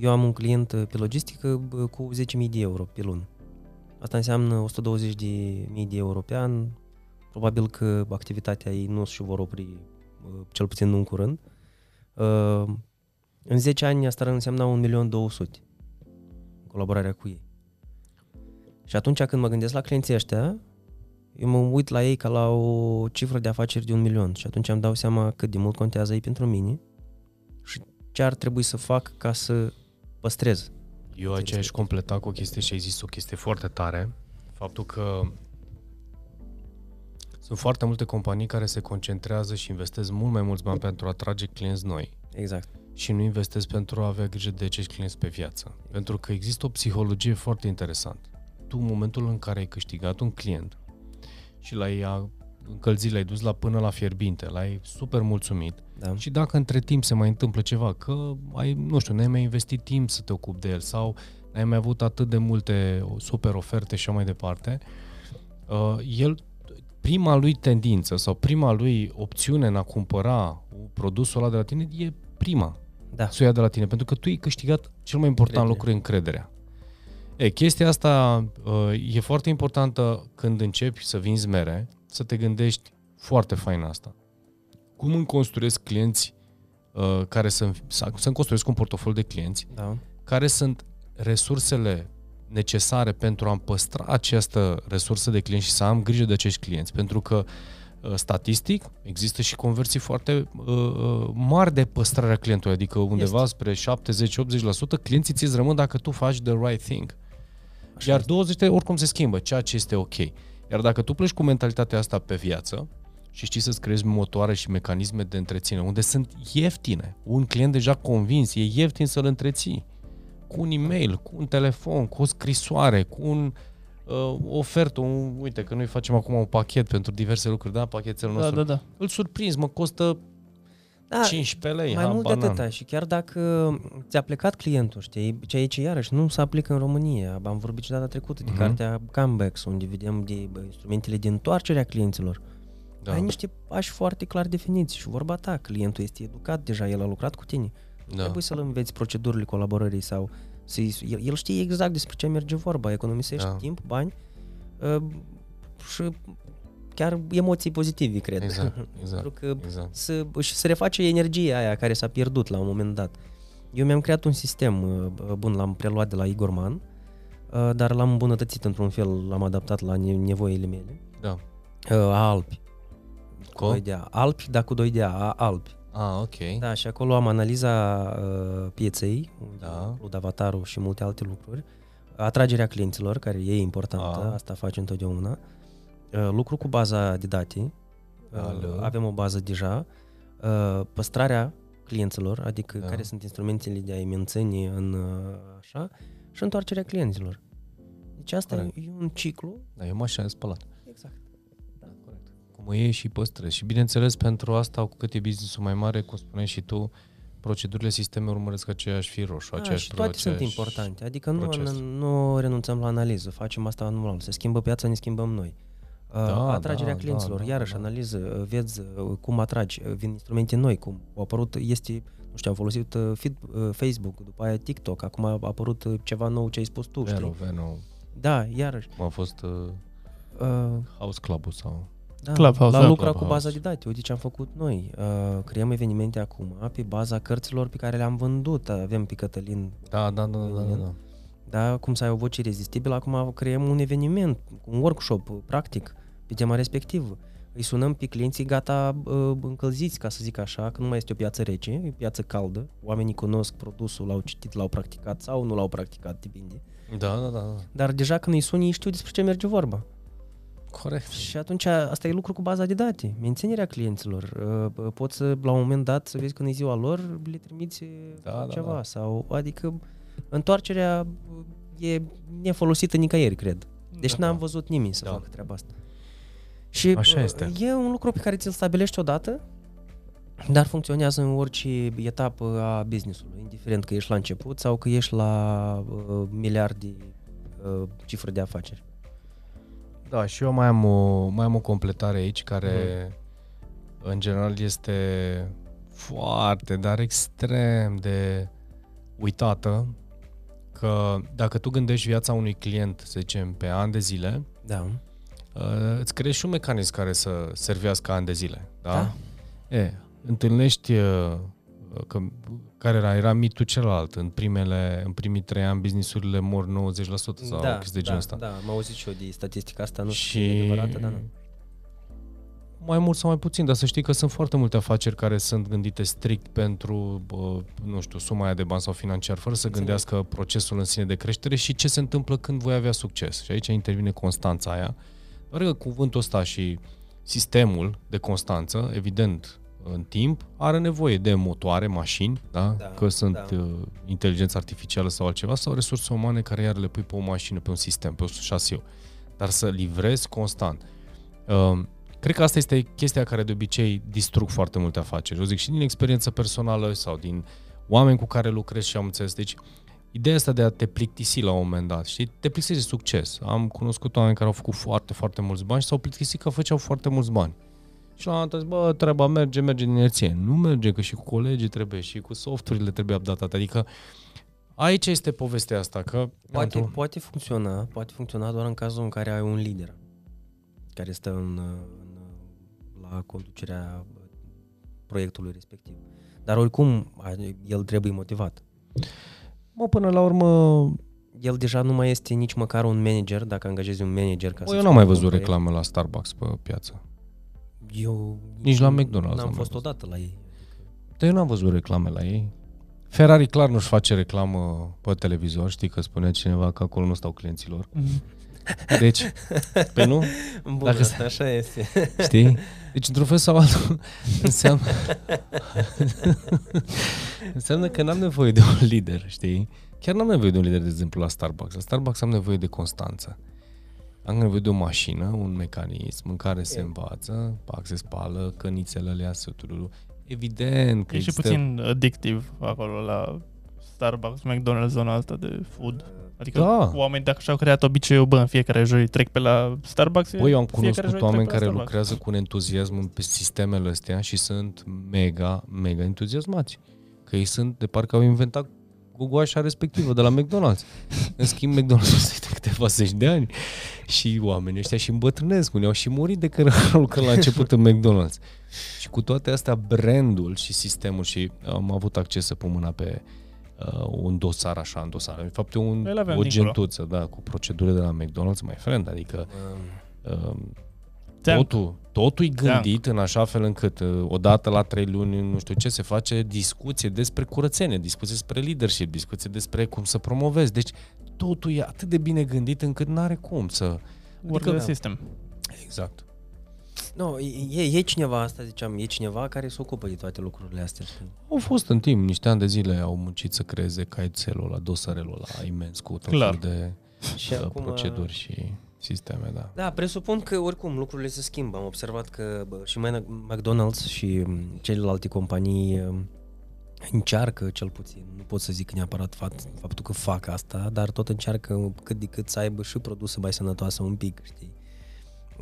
B: Eu am un client uh, pe logistică bă, cu 10.000 de euro pe lună. Asta înseamnă 120.000 de mii de euro pe an. Probabil că activitatea ei nu și vor opri, uh, cel puțin nu în curând. Uh, În 10 ani asta ar însemna 1.200.000 colaborarea cu ei. Și atunci când mă gândesc la clienții ăștia, eu mă uit la ei ca la o cifră de afaceri de un milion și atunci îmi dau seama cât de mult contează ei pentru mine și ce ar trebui să fac ca să păstrez.
C: Eu aici aș completa cu o chestie și ai zis o chestie foarte tare. Faptul că sunt foarte multe companii care se concentrează și investesc mult mai mulți bani pentru a atrage clienți noi
B: Exact.
C: și nu investesc pentru a avea grijă de acești clienți pe viață. Pentru că există o psihologie foarte interesantă. Tu, în momentul în care ai câștigat un client și l-ai a- încălzit, l-ai dus la până la fierbinte, l-ai super mulțumit,
B: Da.
C: și dacă între timp se mai întâmplă ceva, că ai, nu știu, n-ai mai investit timp să te ocupi de el sau n-ai mai avut atât de multe super oferte și așa mai departe, uh, el, prima lui tendință sau prima lui opțiune în a cumpăra produsul ăla de la tine e prima
B: Da.
C: să o ia de la tine, pentru că tu ai câștigat cel mai important
B: Încredere.
C: lucru, încrederea. E, chestia asta uh, e foarte importantă când începi să vinzi mere, să te gândești foarte fain asta. Cum îmi construiesc clienți uh, care să, să, să-mi construiesc un portofoliu de clienți,
B: Da.
C: care sunt resursele necesare pentru a-mi păstra această resursă de clienți și să am grijă de acești clienți. Pentru că uh, statistic există și conversii foarte uh, uh, mari de păstrarea clientului, adică undeva
B: Este.
C: spre 70-80% clienții ți rămân dacă tu faci the right thing.
B: Așa
C: Iar
B: este.
C: 20 oricum se schimbă, ceea ce este ok. Iar dacă tu pleci cu mentalitatea asta pe viață și știi să-ți creezi motoare și mecanisme de întreținere, unde sunt ieftine, un client deja convins, e ieftin să-l întreții, cu un e-mail, cu un telefon, cu o scrisoare, cu un uh, ofertă, un, uite că noi facem acum un pachet pentru diverse lucruri, da, pachetul
A: Da,
C: nostru.
A: da, da.
C: Îl surprins, mă costă
B: Da,
C: 15 lei,
B: mai mult de
C: habar n-am.
B: atâta și chiar dacă ți-a plecat clientul, știi, ce aici iarăși nu se aplică în România. Am vorbit și data trecută de
C: Mhm.
B: cartea Comebacks, unde vedem de bă, instrumentele de întoarcere a clienților. Da.
C: Da,
B: Ai niște pași foarte clar definiți și vorba ta, clientul este educat deja, el a lucrat cu tine. Da.
C: da.
B: Trebuie să-l înveți procedurile colaborării sau să el, el știe exact despre ce merge vorba, economisești
C: Da.
B: da. timp, bani uh, și chiar emoții pozitive, cred.
C: Exact,
B: Pentru
C: exact,
B: că
C: exact.
B: să, și să reface energia aia care s-a pierdut la un moment dat. Eu mi-am creat un sistem uh, bun, l-am preluat de la Igor Man, uh, dar l-am îmbunătățit într-un fel, l-am adaptat la ne- nevoile mele.
C: Da.
B: Uh, A Alpi.
C: Cu?
B: 2 de A. Alpi, dar cu 2 de A. A Alpi.
C: Ah, ok.
B: Da, și acolo am analiza uh, pieței, unde
C: Da.
B: includ avatarul și multe alte lucruri, atragerea clienților, care e importantă,
C: A.
B: asta face întotdeauna, uh, lucru cu baza de date, uh,
C: Alo.
B: avem o bază deja, uh, păstrarea clienților, adică
C: Da.
B: care sunt instrumentele de a-i menține în uh, așa, și întoarcerea clienților. Deci asta
C: Corect.
B: e un ciclu.
C: Da, e o mașină de spălat.
B: Exact.
C: Da, corect. Cum o iei și păstrezi. Și bineînțeles, pentru asta, cu cât e business-ul mai mare, cum spuneai și tu, procedurile sisteme urmăresc aceeași fir roșu,
B: Da,
C: aceeași
B: și toate sunt
C: aceeași
B: importante, adică nu,
C: proces.
B: nu renunțăm la analiză, facem asta anual, se schimbă piața, ne schimbăm noi.
C: Da,
B: Da, Atragerea
C: da,
B: clienților,
C: da, da,
B: iarăși
C: da.
B: analiză, uh, vezi uh, cum atragi, uh, vin instrumente noi, cum au apărut, este, nu știu, am folosit uh, feed, uh, Facebook, după aia TikTok, acum a apărut uh, ceva nou ce ai spus tu,
C: Vero,
B: știi?
C: Veno,
B: Da, iarăși.
C: cum a fost uh,
B: Uh,
C: House Club-ul sau...
B: da,
A: Clubhouse,
B: la
A: da,
B: lucra cu
C: Clubhouse.
B: baza de date, uite ce am făcut noi. Uh, creăm evenimente acum pe baza cărților pe care le-am vândut. Avem pe Cătălin
C: Da, da, da, da, da, da.
B: da, cum să ai o voce rezistibilă, acum creăm un eveniment, un workshop uh, practic pe tema respectivă. Îi sunăm pe clienții gata uh, încălziți, ca să zic așa, că nu mai este o piață rece, e o piață caldă. Oamenii cunosc produsul, l-au citit, l-au practicat sau nu l-au practicat, depinde.
C: Da, da, da, da.
B: Dar deja când îi suni, ei știu despre ce merge vorba.
C: Corect.
B: Și atunci asta e lucru cu baza de date, menținerea clienților. Uh, Poți să, la un moment dat, să vezi când e ziua lor, le trimiți
C: Da,
B: da,
C: da,
B: ceva.
C: da.
B: Sau, adică, întoarcerea uh, e nefolosită nicăieri, cred. Deci
A: Da.
B: n-am văzut nimeni să
C: Da.
B: facă treaba asta. Și
C: Așa
B: uh,
C: este.
B: e un lucru pe care ți-l stabilești odată, dar funcționează în orice etapă a business-ului, indiferent că ești la început sau că ești la uh, miliarde uh, cifre de afaceri.
C: Da, și eu mai am o, mai am o completare aici care
B: Mhm.
C: în general este foarte, dar extrem de uitată că dacă tu gândești viața unui client, să zicem, pe ani de zile,
B: Da.
C: uh, îți creezi și un mecanism care să servească ani de zile. Da?
B: Da.
C: E, întâlnești uh, că, care era, era mitul celălalt. În, primele, în primii trei ani businessurile mor 90% sau
B: da,
C: chestii de
B: da,
C: genul ăsta.
B: Da, am auzit și eu de statistica asta, nu
C: și
B: știu și... e adevărată, dar nu.
C: mai mult sau mai puțin, dar să știi că sunt foarte multe afaceri care sunt gândite strict pentru, bă, nu știu, suma aia de bani sau financiar, fără să
B: Înțeleg.
C: gândească procesul în sine de creștere și ce se întâmplă când voi avea succes. Și aici intervine constanța aia. Doar că cuvântul ăsta și sistemul de constanță, evident, în timp, are nevoie de motoare, mașini, da?
B: Da,
C: că sunt
B: da.
C: uh, inteligență artificială sau altceva, sau resurse umane care iar le pui pe o mașină, pe un sistem, pe un șasiu. Dar să livrezi constant. Uh, Cred că asta este chestia care de obicei distrug foarte multe afaceri. Eu zic și din experiență personală sau din oameni cu care lucrez și am înțeles. Deci, ideea asta de a te plictisi la un moment dat, știi? Te plictisi de succes. Am cunoscut oameni care au făcut foarte, foarte mulți bani și s-au plictisit că făceau foarte mulți bani. Și la un moment dat, zic, bă, treaba merge, merge din inerție. Nu merge, că și cu colegii trebuie, și cu softurile trebuie updatate. Adică aici este povestea asta, că...
B: Poate,
C: într-un-
B: poate funcționa, poate funcționa doar în cazul în care ai un lider care stă în, în, la conducerea proiectului respectiv. Dar oricum, a- el trebuie motivat.
C: Mă, până la urmă,
B: El deja nu mai este nici măcar un manager, dacă angajezi un manager ca
C: bă,
B: să
C: eu n-am mai văzut
B: proiect.
C: reclame la Starbucks pe piață.
B: Eu
C: Nici la McDonald's
B: N-am
C: n-am
B: fost
C: văzut.
B: odată la ei.
C: Dar eu n-am văzut reclame la ei. Ferrari clar nu-și face reclamă pe televizor, știi că spunea cineva că acolo nu stau clienților. Deci, pe nu?
B: Bun,
C: Dacă
B: Dacă așa este.
C: Știi? Deci, într-un fel sau altul, înseamnă, înseamnă că n-am nevoie de un lider, știi? Chiar n-am nevoie de un lider, de exemplu, la Starbucks. La Starbucks am nevoie de constanță. Am nevoie de o mașină, un mecanism în care se
B: E.
C: învață, pac, se spală, cănițele alea, săturul. Evident că
A: E și
C: există...
A: puțin addictiv acolo la Starbucks, McDonald's, zona asta de food. Adică
C: Da.
A: oameni dacă și-au creat obiceiul, bă, în fiecare joi trec pe la Starbucks.
C: Băi, eu am
A: fiecare
C: cunoscut
A: joi
C: oameni
A: trec pe la
C: care
A: Starbucks.
C: lucrează cu un entuziasm pe sistemele astea și sunt mega, mega entuziasmați. Că ei sunt de parcă au inventat gogoașa respectivă de la McDonald's. În schimb, McDonald's este de câteva zeci de ani și oamenii ăștia și îmbătrânesc. Unii au și murit de când au lucrat la început în McDonald's. Și cu toate astea, brandul și sistemul și am avut acces să pun mâna pe uh, un dosar așa, în dosar. De fapt, e un,
A: Îl avem
C: o
A: dincolo.
C: gentuță, da, cu procedură de la McDonald's, mai friend, adică uh,
A: Ți-am-
C: Totul, totul e gândit în așa fel încât uh, odată la trei luni, nu știu ce, se face discuție despre curățenie, discuție despre leadership, discuție despre cum să promovezi. Deci totul e atât de bine gândit încât n-are cum să...
A: Work
C: Adică-
A: the system.
C: Exact.
B: Nu, e, e cineva, asta ziceam, e cineva care se ocupă de toate lucrurile astea. știi?
C: Au fost în timp, niște ani de zile au muncit să creeze caietelul ăla, dosarelul ăla imens cu tot
A: Clar.
C: felul de
B: Și
C: uh,
B: acum,
C: proceduri și sisteme, da.
B: Da, presupun că oricum lucrurile se schimbă. Am observat că bă, și mai McDonald's și m, celelalte companii m, încearcă cel puțin, nu pot să zic neapărat fapt, faptul că fac asta, dar tot încearcă cât de cât să aibă și produse mai sănătoase un pic, știi?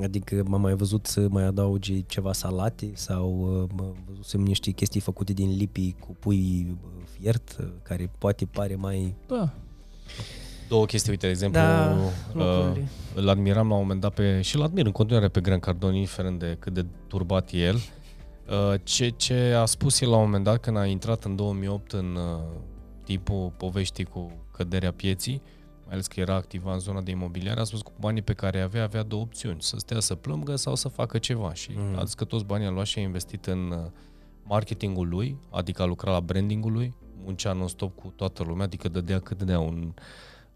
B: Adică m-am mai văzut să mai adauge ceva salate sau uh, mă văzusem niște chestii făcute din lipi cu pui uh, fiert, uh, care poate pare mai...
A: Da.
C: Două chestii, uite, de exemplu,
B: Da,
C: uh,
B: lucrurile.
C: îl admiram la un moment dat pe, și îl admir în continuare pe Grant Cardone, indiferent de cât de turbat e el. Uh, Ce, ce a spus el la un moment dat când a intrat în 2008 în uh, tipul poveștii cu căderea pieții, mai ales că era activa în zona de imobiliare, a spus că cu banii pe care avea, avea două opțiuni, să stea să plângă sau să facă ceva. Și
B: Mm.
C: a zis că toți banii a luat și a investit în uh, marketingul lui, adică a lucrat la brandingul lui, muncea non-stop cu toată lumea, adică dădea cât dădea un,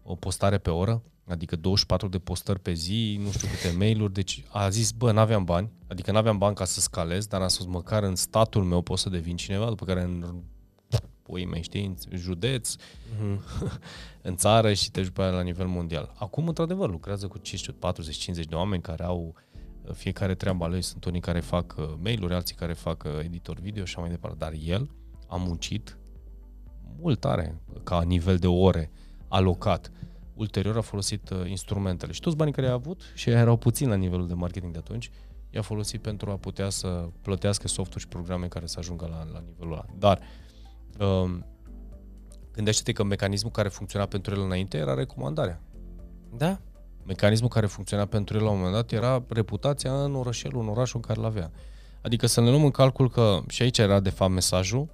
C: o postare pe oră, adică 24 de postări pe zi, nu știu câte mail-uri, deci a zis, bă, n-aveam bani, adică n-aveam bani ca să scalez, dar a spus, măcar în statul meu pot să devin cineva, după care în puii mei, știi, în județ,
B: Mhm.
C: în țară și te după aia la nivel mondial. Acum, într-adevăr, lucrează cu 40-50 de oameni care au uh, fiecare treaba lui. Sunt unii care fac uh, mail-uri, alții care fac uh, editor video și așa mai departe. Dar el a muncit mult tare ca nivel de ore alocat. Ulterior a folosit uh, instrumentele și toți banii care i-a avut și erau puțini la nivelul de marketing de atunci, i-a folosit pentru a putea să plătească softuri și programe care să ajungă la, la nivelul ăla. Dar um, Gândește-te că mecanismul care funcționa pentru el înainte era recomandarea.
B: Da?
C: Mecanismul care funcționa pentru el la un moment dat era reputația în orășelul, în orașul în care l-avea. Adică să ne luăm în calcul că, și aici era de fapt mesajul,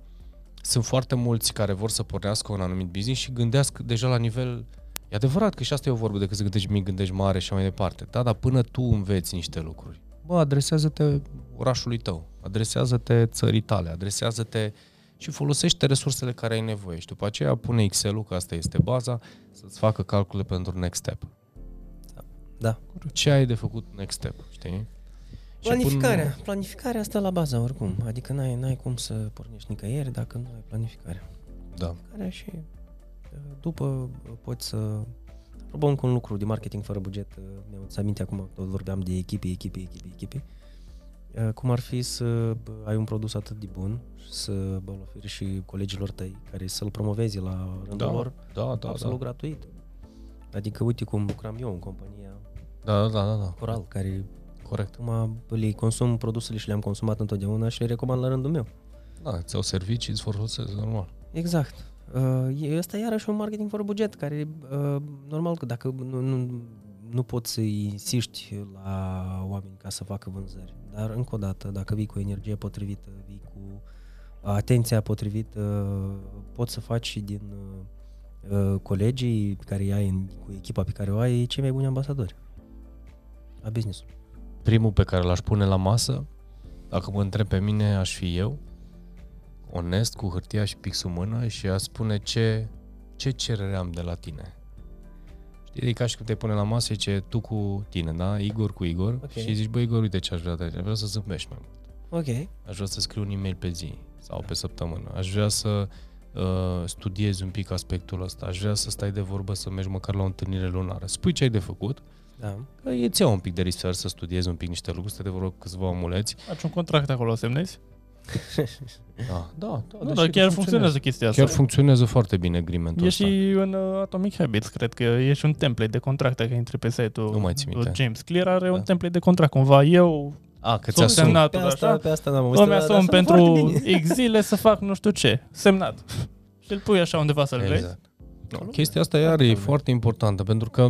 C: sunt foarte mulți care vor să pornească un anumit business și gândesc deja la nivel... E adevărat că și asta e o vorbă de că să gândești mic, gândești mare și mai departe. Da, dar până tu înveți niște lucruri. Bă, adresează-te orașului tău, adresează-te țării tale, adresează-te și folosește resursele care ai nevoie. Și după aceea pune Excel-ul, că asta este baza, să-ți facă calcule pentru next step.
B: Da.
C: Ce ai de făcut next step, știi? Și
B: Planificarea.
C: până-
B: Planificarea asta la bază oricum. Adică n-ai, n-ai cum să pornești nicăieri dacă nu ai planificare.
C: Da.
B: Care și uh, după uh, poți să... Apropo, încă un lucru de marketing fără buget. uh, Mi-am adus aminte acum că tot vorbeam de echipe, echipe, echipe, echipe. Uh, Cum ar fi să bă, ai un produs atât de bun și să bă, îl oferi și colegilor tăi care să-l promoveze la rândul
C: Da,
B: lor
C: da, da,
B: absolut
C: da.
B: gratuit. Adică uite cum lucram eu în compania
C: Da, da, da, da.
B: Coral, care
C: Corect.
B: acum le consum produsele și le-am consumat întotdeauna și le recomand la rândul meu.
C: Da, ți-au servicii, îți folosesc, normal.
B: Exact. Uh, e- ăsta iarăși un marketing fără buget, care uh, normal că dacă nu, nu, nu poți să insiști la oameni ca să facă vânzări, dar încă o dată, dacă vii cu energie potrivită, vii cu atenția potrivită, poți să faci și din uh, uh, colegii pe care îi ai în, cu echipa pe care o ai cei mai buni ambasadori a business
C: Primul pe care l-aș pune la masă, dacă mă întreb pe mine, aș fi eu, onest, cu hârtia și pixul în mână și aș spune ce, ce cerere am de la tine. Știi, e ca și cum te pune la masă, zice tu cu tine, da? Igor cu Igor
B: Ok.
C: și zici, băi Igor, uite ce aș vrea de aici. Vreau să zâmbești mai mult.
B: Ok.
C: Aș vrea să scriu un e-mail pe zi sau pe săptămână. Aș vrea să uh, studiezi un pic aspectul ăsta. Aș vrea să stai de vorbă, să mergi măcar la o întâlnire lunară. Spui ce ai de făcut,
B: Da.
C: că îți iau un pic de research să studiezi un pic niște lucruri, să te de vorbă cu câțiva omuleți.
A: Faci un contract acolo, semnezi?
C: Da, da, da.
A: Nu, dar chiar funcționează chestia asta.
C: Chiar funcționează foarte bine agreementul
A: E
C: ăsta.
A: și în uh, Atomic Habits, cred că e și un template de contract dacă intri pe site-ul
C: Nu mai țin minte.
A: lui James Clear are un
C: Da.
A: template de contract cumva. Eu
C: A, că
A: Sunt
C: ți-a
A: semnat.
B: Pe
A: Semnatul,
B: asta,
A: așa?
B: pe asta n-am
A: îmi
B: dar
A: asum
B: sună
A: pentru
B: foarte bine.
A: X zile să fac nu știu ce. Semnat. Și îl pui așa undeva să-l vezi.
C: Exact. No, chestia asta iar e foarte importantă pentru că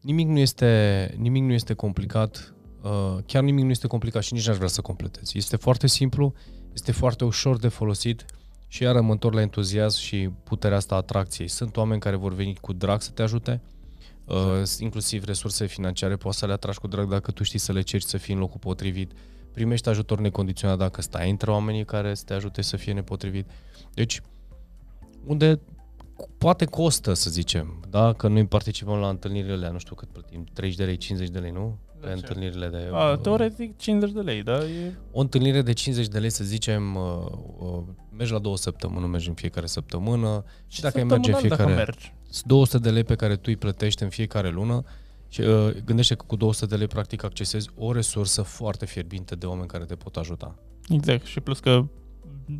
C: nimic nu este, nimic nu este complicat, uh, chiar nimic nu este complicat și nici n-aș vrea să completezi. Este foarte simplu, este foarte ușor de folosit și iar mă întorc la entuziasm și puterea asta a atracției. Sunt oameni care vor veni cu drag să te ajute, uh, inclusiv resurse financiare, poți să le atragi cu drag dacă tu știi să le ceri să fii în locul potrivit. Primești ajutor necondiționat dacă stai între oamenii care să te ajute să fie nepotrivit. Deci, unde poate costă, să zicem, da? Că noi participăm la întâlnirile alea, nu știu cât plătim, 30 de lei, 50 de lei, nu? Pe
A: ce?
C: întâlnirile de...
A: A, teoretic 50 de lei, da? E...
C: O întâlnire de 50 de lei, să zicem, uh, uh, mergi la două săptămâni, nu mergi în fiecare săptămână și dacă ai merge în
A: Săptămânal
C: fiecare...
A: Dacă mergi.
C: Sunt 200 de lei pe care tu îi plătești în fiecare lună și uh, gândește că cu 200 de lei practic accesezi o resursă foarte fierbinte de oameni care te pot ajuta.
A: Exact. Și plus că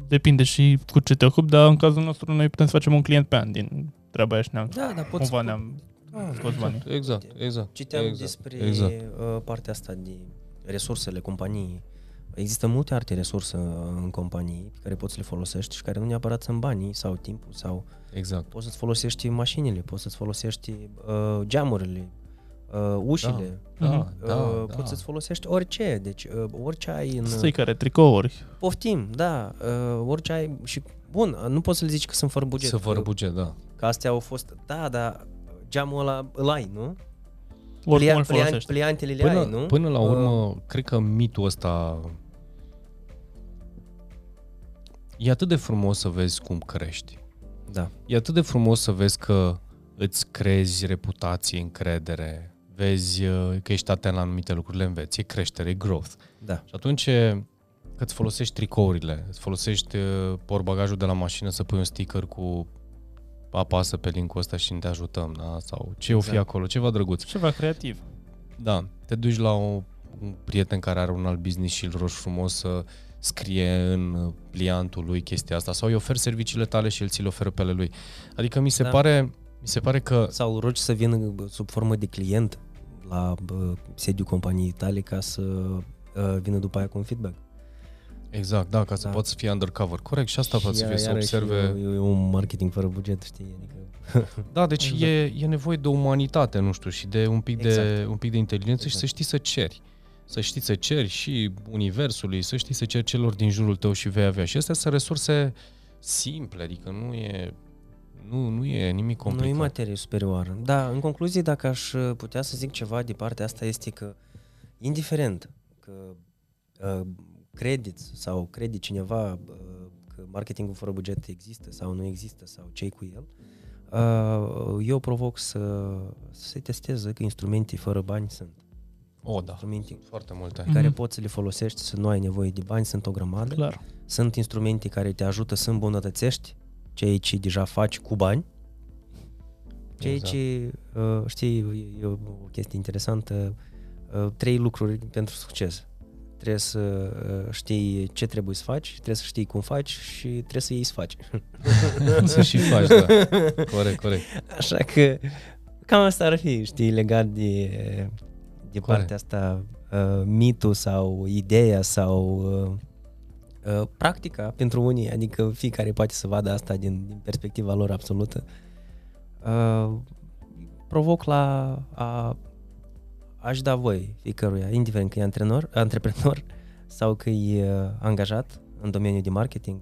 A: depinde și cu ce te ocupi, dar în cazul nostru noi putem să facem un client pe an din treaba aia și ne-am,
B: Da, dar poți...
A: cumva ne-am
B: Da,
A: scos banii.
C: Exact, exact.
B: Citeam
C: exact,
B: despre
C: Exact.
B: uh, partea asta de resursele companiei. Există multe alte resurse în companii pe care poți să le folosești și care nu neapărat sunt banii sau timpul sau
C: Exact.
B: poți să-ți folosești mașinile, poți să-ți folosești uh, geamurile, uh, ușile,
C: Da,
A: Mhm.
C: da,
B: uh,
C: da.
B: poți să-ți folosești orice, deci uh, orice ai în...
A: Sticăre, tricouri.
B: Poftim, da, uh, orice ai și bun, nu poți să-l zici că sunt fără buget.
C: Să fără
B: că,
C: buget, da.
B: că astea au fost, da, dar geamul ăla îl ai, nu?
A: Oricum îl
B: Plia-
A: folosești.
B: pliantele le
C: Până,
B: ai, nu?
C: până la
B: Uh,
C: urmă, cred că mitul ăsta e atât de frumos să vezi cum crești.
B: Da.
C: E atât de frumos să vezi că îți crezi reputație, încredere, vezi uh, că ești atent la anumite lucruri, le înveți, e creștere, e growth.
B: Da.
C: Și atunci că îți folosești tricourile, îți folosești uh, portbagajul de la mașină să pui un sticker cu apasă pe linkul ăsta și te ajutăm, da? Sau ce o fi
B: Exact.
C: acolo, ceva drăguț.
A: Ceva creativ.
C: Da, te duci la o, un prieten care are un alt business și îl rogi frumos să scrie în pliantul lui chestia asta sau îi oferi serviciile tale și el ți le oferă pe ale lui. Adică mi se
B: Da.
C: pare mi se pare că
B: Sau îl rogi să vină bă, sub formă de client la bă, sediul companiei tale ca să uh, vină după aia cu un feedback.
C: Exact, da, ca să
B: Da.
C: poți să fii undercover. Corect, și asta poate să
B: Și
C: fie, să
B: iarăși
C: observe...
B: E, e un marketing fără buget, știi? Adică,
C: Da, deci
B: Exact.
C: e, e nevoie de umanitate, nu știu, și de un pic, de,
B: Exact.
C: un pic de inteligență și
B: Exact.
C: să știi să ceri. Să știi să ceri și universului, să știi să ceri celor din jurul tău și vei avea. Și astea sunt resurse simple, adică nu e, nu, nu e nimic
B: nu e
C: complicat.
B: materie superioară. Da, în concluzie, dacă aș putea să zic ceva de partea asta, este că, indiferent că uh, crediți sau crede cineva uh, că marketingul fără buget există sau nu există sau ce cu el, uh, eu provoc să, să se testeze că instrumente fără bani sunt.
C: O, da,
B: Instrumente
C: foarte multe.
A: Mhm.
B: care poți să le folosești, să nu ai nevoie de bani, sunt o grămadă.
A: Clar.
B: Sunt instrumente care te ajută să îmbunătățești ceea ce deja faci cu bani. Ceea
C: Exact.
B: ce, uh, știi, e- e o chestie interesantă, uh, trei lucruri pentru succes. Trebuie să uh, știi ce trebuie să faci, trebuie să știi cum faci și trebuie să iei să faci.
C: să și faci, da. Corect, corect.
B: Așa că cam asta ar fi, știi, legat de, de
C: Corect.
B: partea asta, uh, mitul sau ideea sau uh, uh, practica pentru unii, adică fiecare poate să vadă asta din, din perspectiva lor absolută. Uh, provoc la a aș da voi fiecăruia, indiferent că e antrenor, antreprenor sau că e uh, angajat în domeniul de marketing,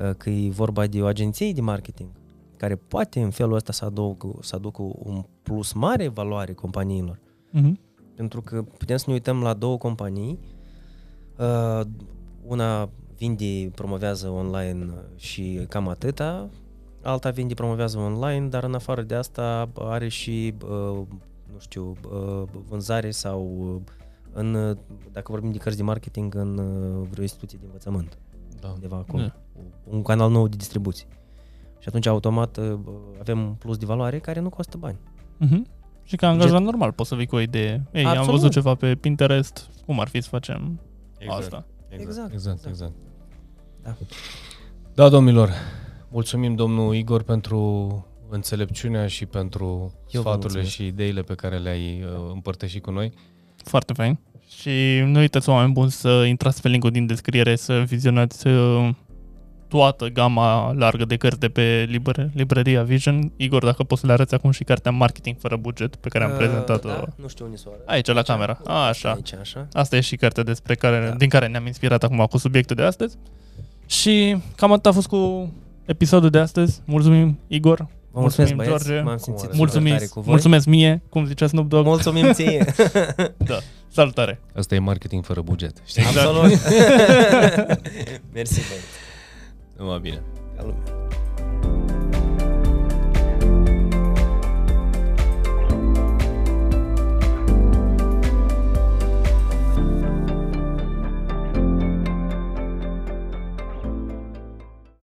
B: uh, că e vorba de o agenție de marketing, care poate în felul ăsta să aducă, să aducă un plus mare valoare companiilor.
A: Mhm.
B: Pentru că putem să ne uităm la două companii, uh, una vinde, promovează online și cam atâta, alta vinde, promovează online, dar în afară de asta are și, uh, nu știu, uh, vânzare sau uh, în, uh, dacă vorbim de cărți de marketing, în uh, vreo instituție de învățământ,
C: Da.
B: undeva acolo,
A: Da.
B: un canal nou de distribuție. Și atunci, automat, uh, avem un plus de valoare care nu costă bani.
A: Mhm. Și ca angajat normal poți să vii cu o idee. Ei, am
B: Absolut.
A: văzut ceva pe Pinterest, cum ar fi să facem
C: Exact.
A: asta.
C: Exact,
B: Exact,
C: exact,
B: exact.
C: Exact.
B: Da.
C: Da, domnilor, mulțumim domnul Igor pentru înțelepciunea și pentru
B: Eu vă
C: sfaturile
B: mulțumesc.
C: și ideile pe care le-ai uh, împărtășit cu noi.
A: Foarte fain. Și nu uitați, oameni buni, să intrați pe linkul din descriere, să vizionați uh, toată gama largă de cărți de pe libre, librăria Vision. Igor, dacă poți să le arăți acum și cartea Marketing fără buget, pe care am
B: Uh,
A: prezentat-o
B: Da, nu știu unde să o arăt.
A: aici, la camera. A, așa.
B: Aici, așa.
A: Asta e și cartea despre care,
B: Da.
A: din care ne-am inspirat acum cu subiectul de astăzi. Și cam atât a fost cu episodul de astăzi. Mulțumim, Igor.
B: Vă mulțumesc,
A: Mulțumim,
B: băieți.
A: George.
B: M-am simțit super
A: Mulțumim,
B: tare cu voi.
A: mulțumesc mie, cum zicea Snoop Dogg.
B: Mulțumim ție.
A: Salutare!
C: Asta e marketing fără buget. Știi?
A: Exact.
B: Absolut. Mersi, băieți.
C: Numai bine.
B: Ca lumea.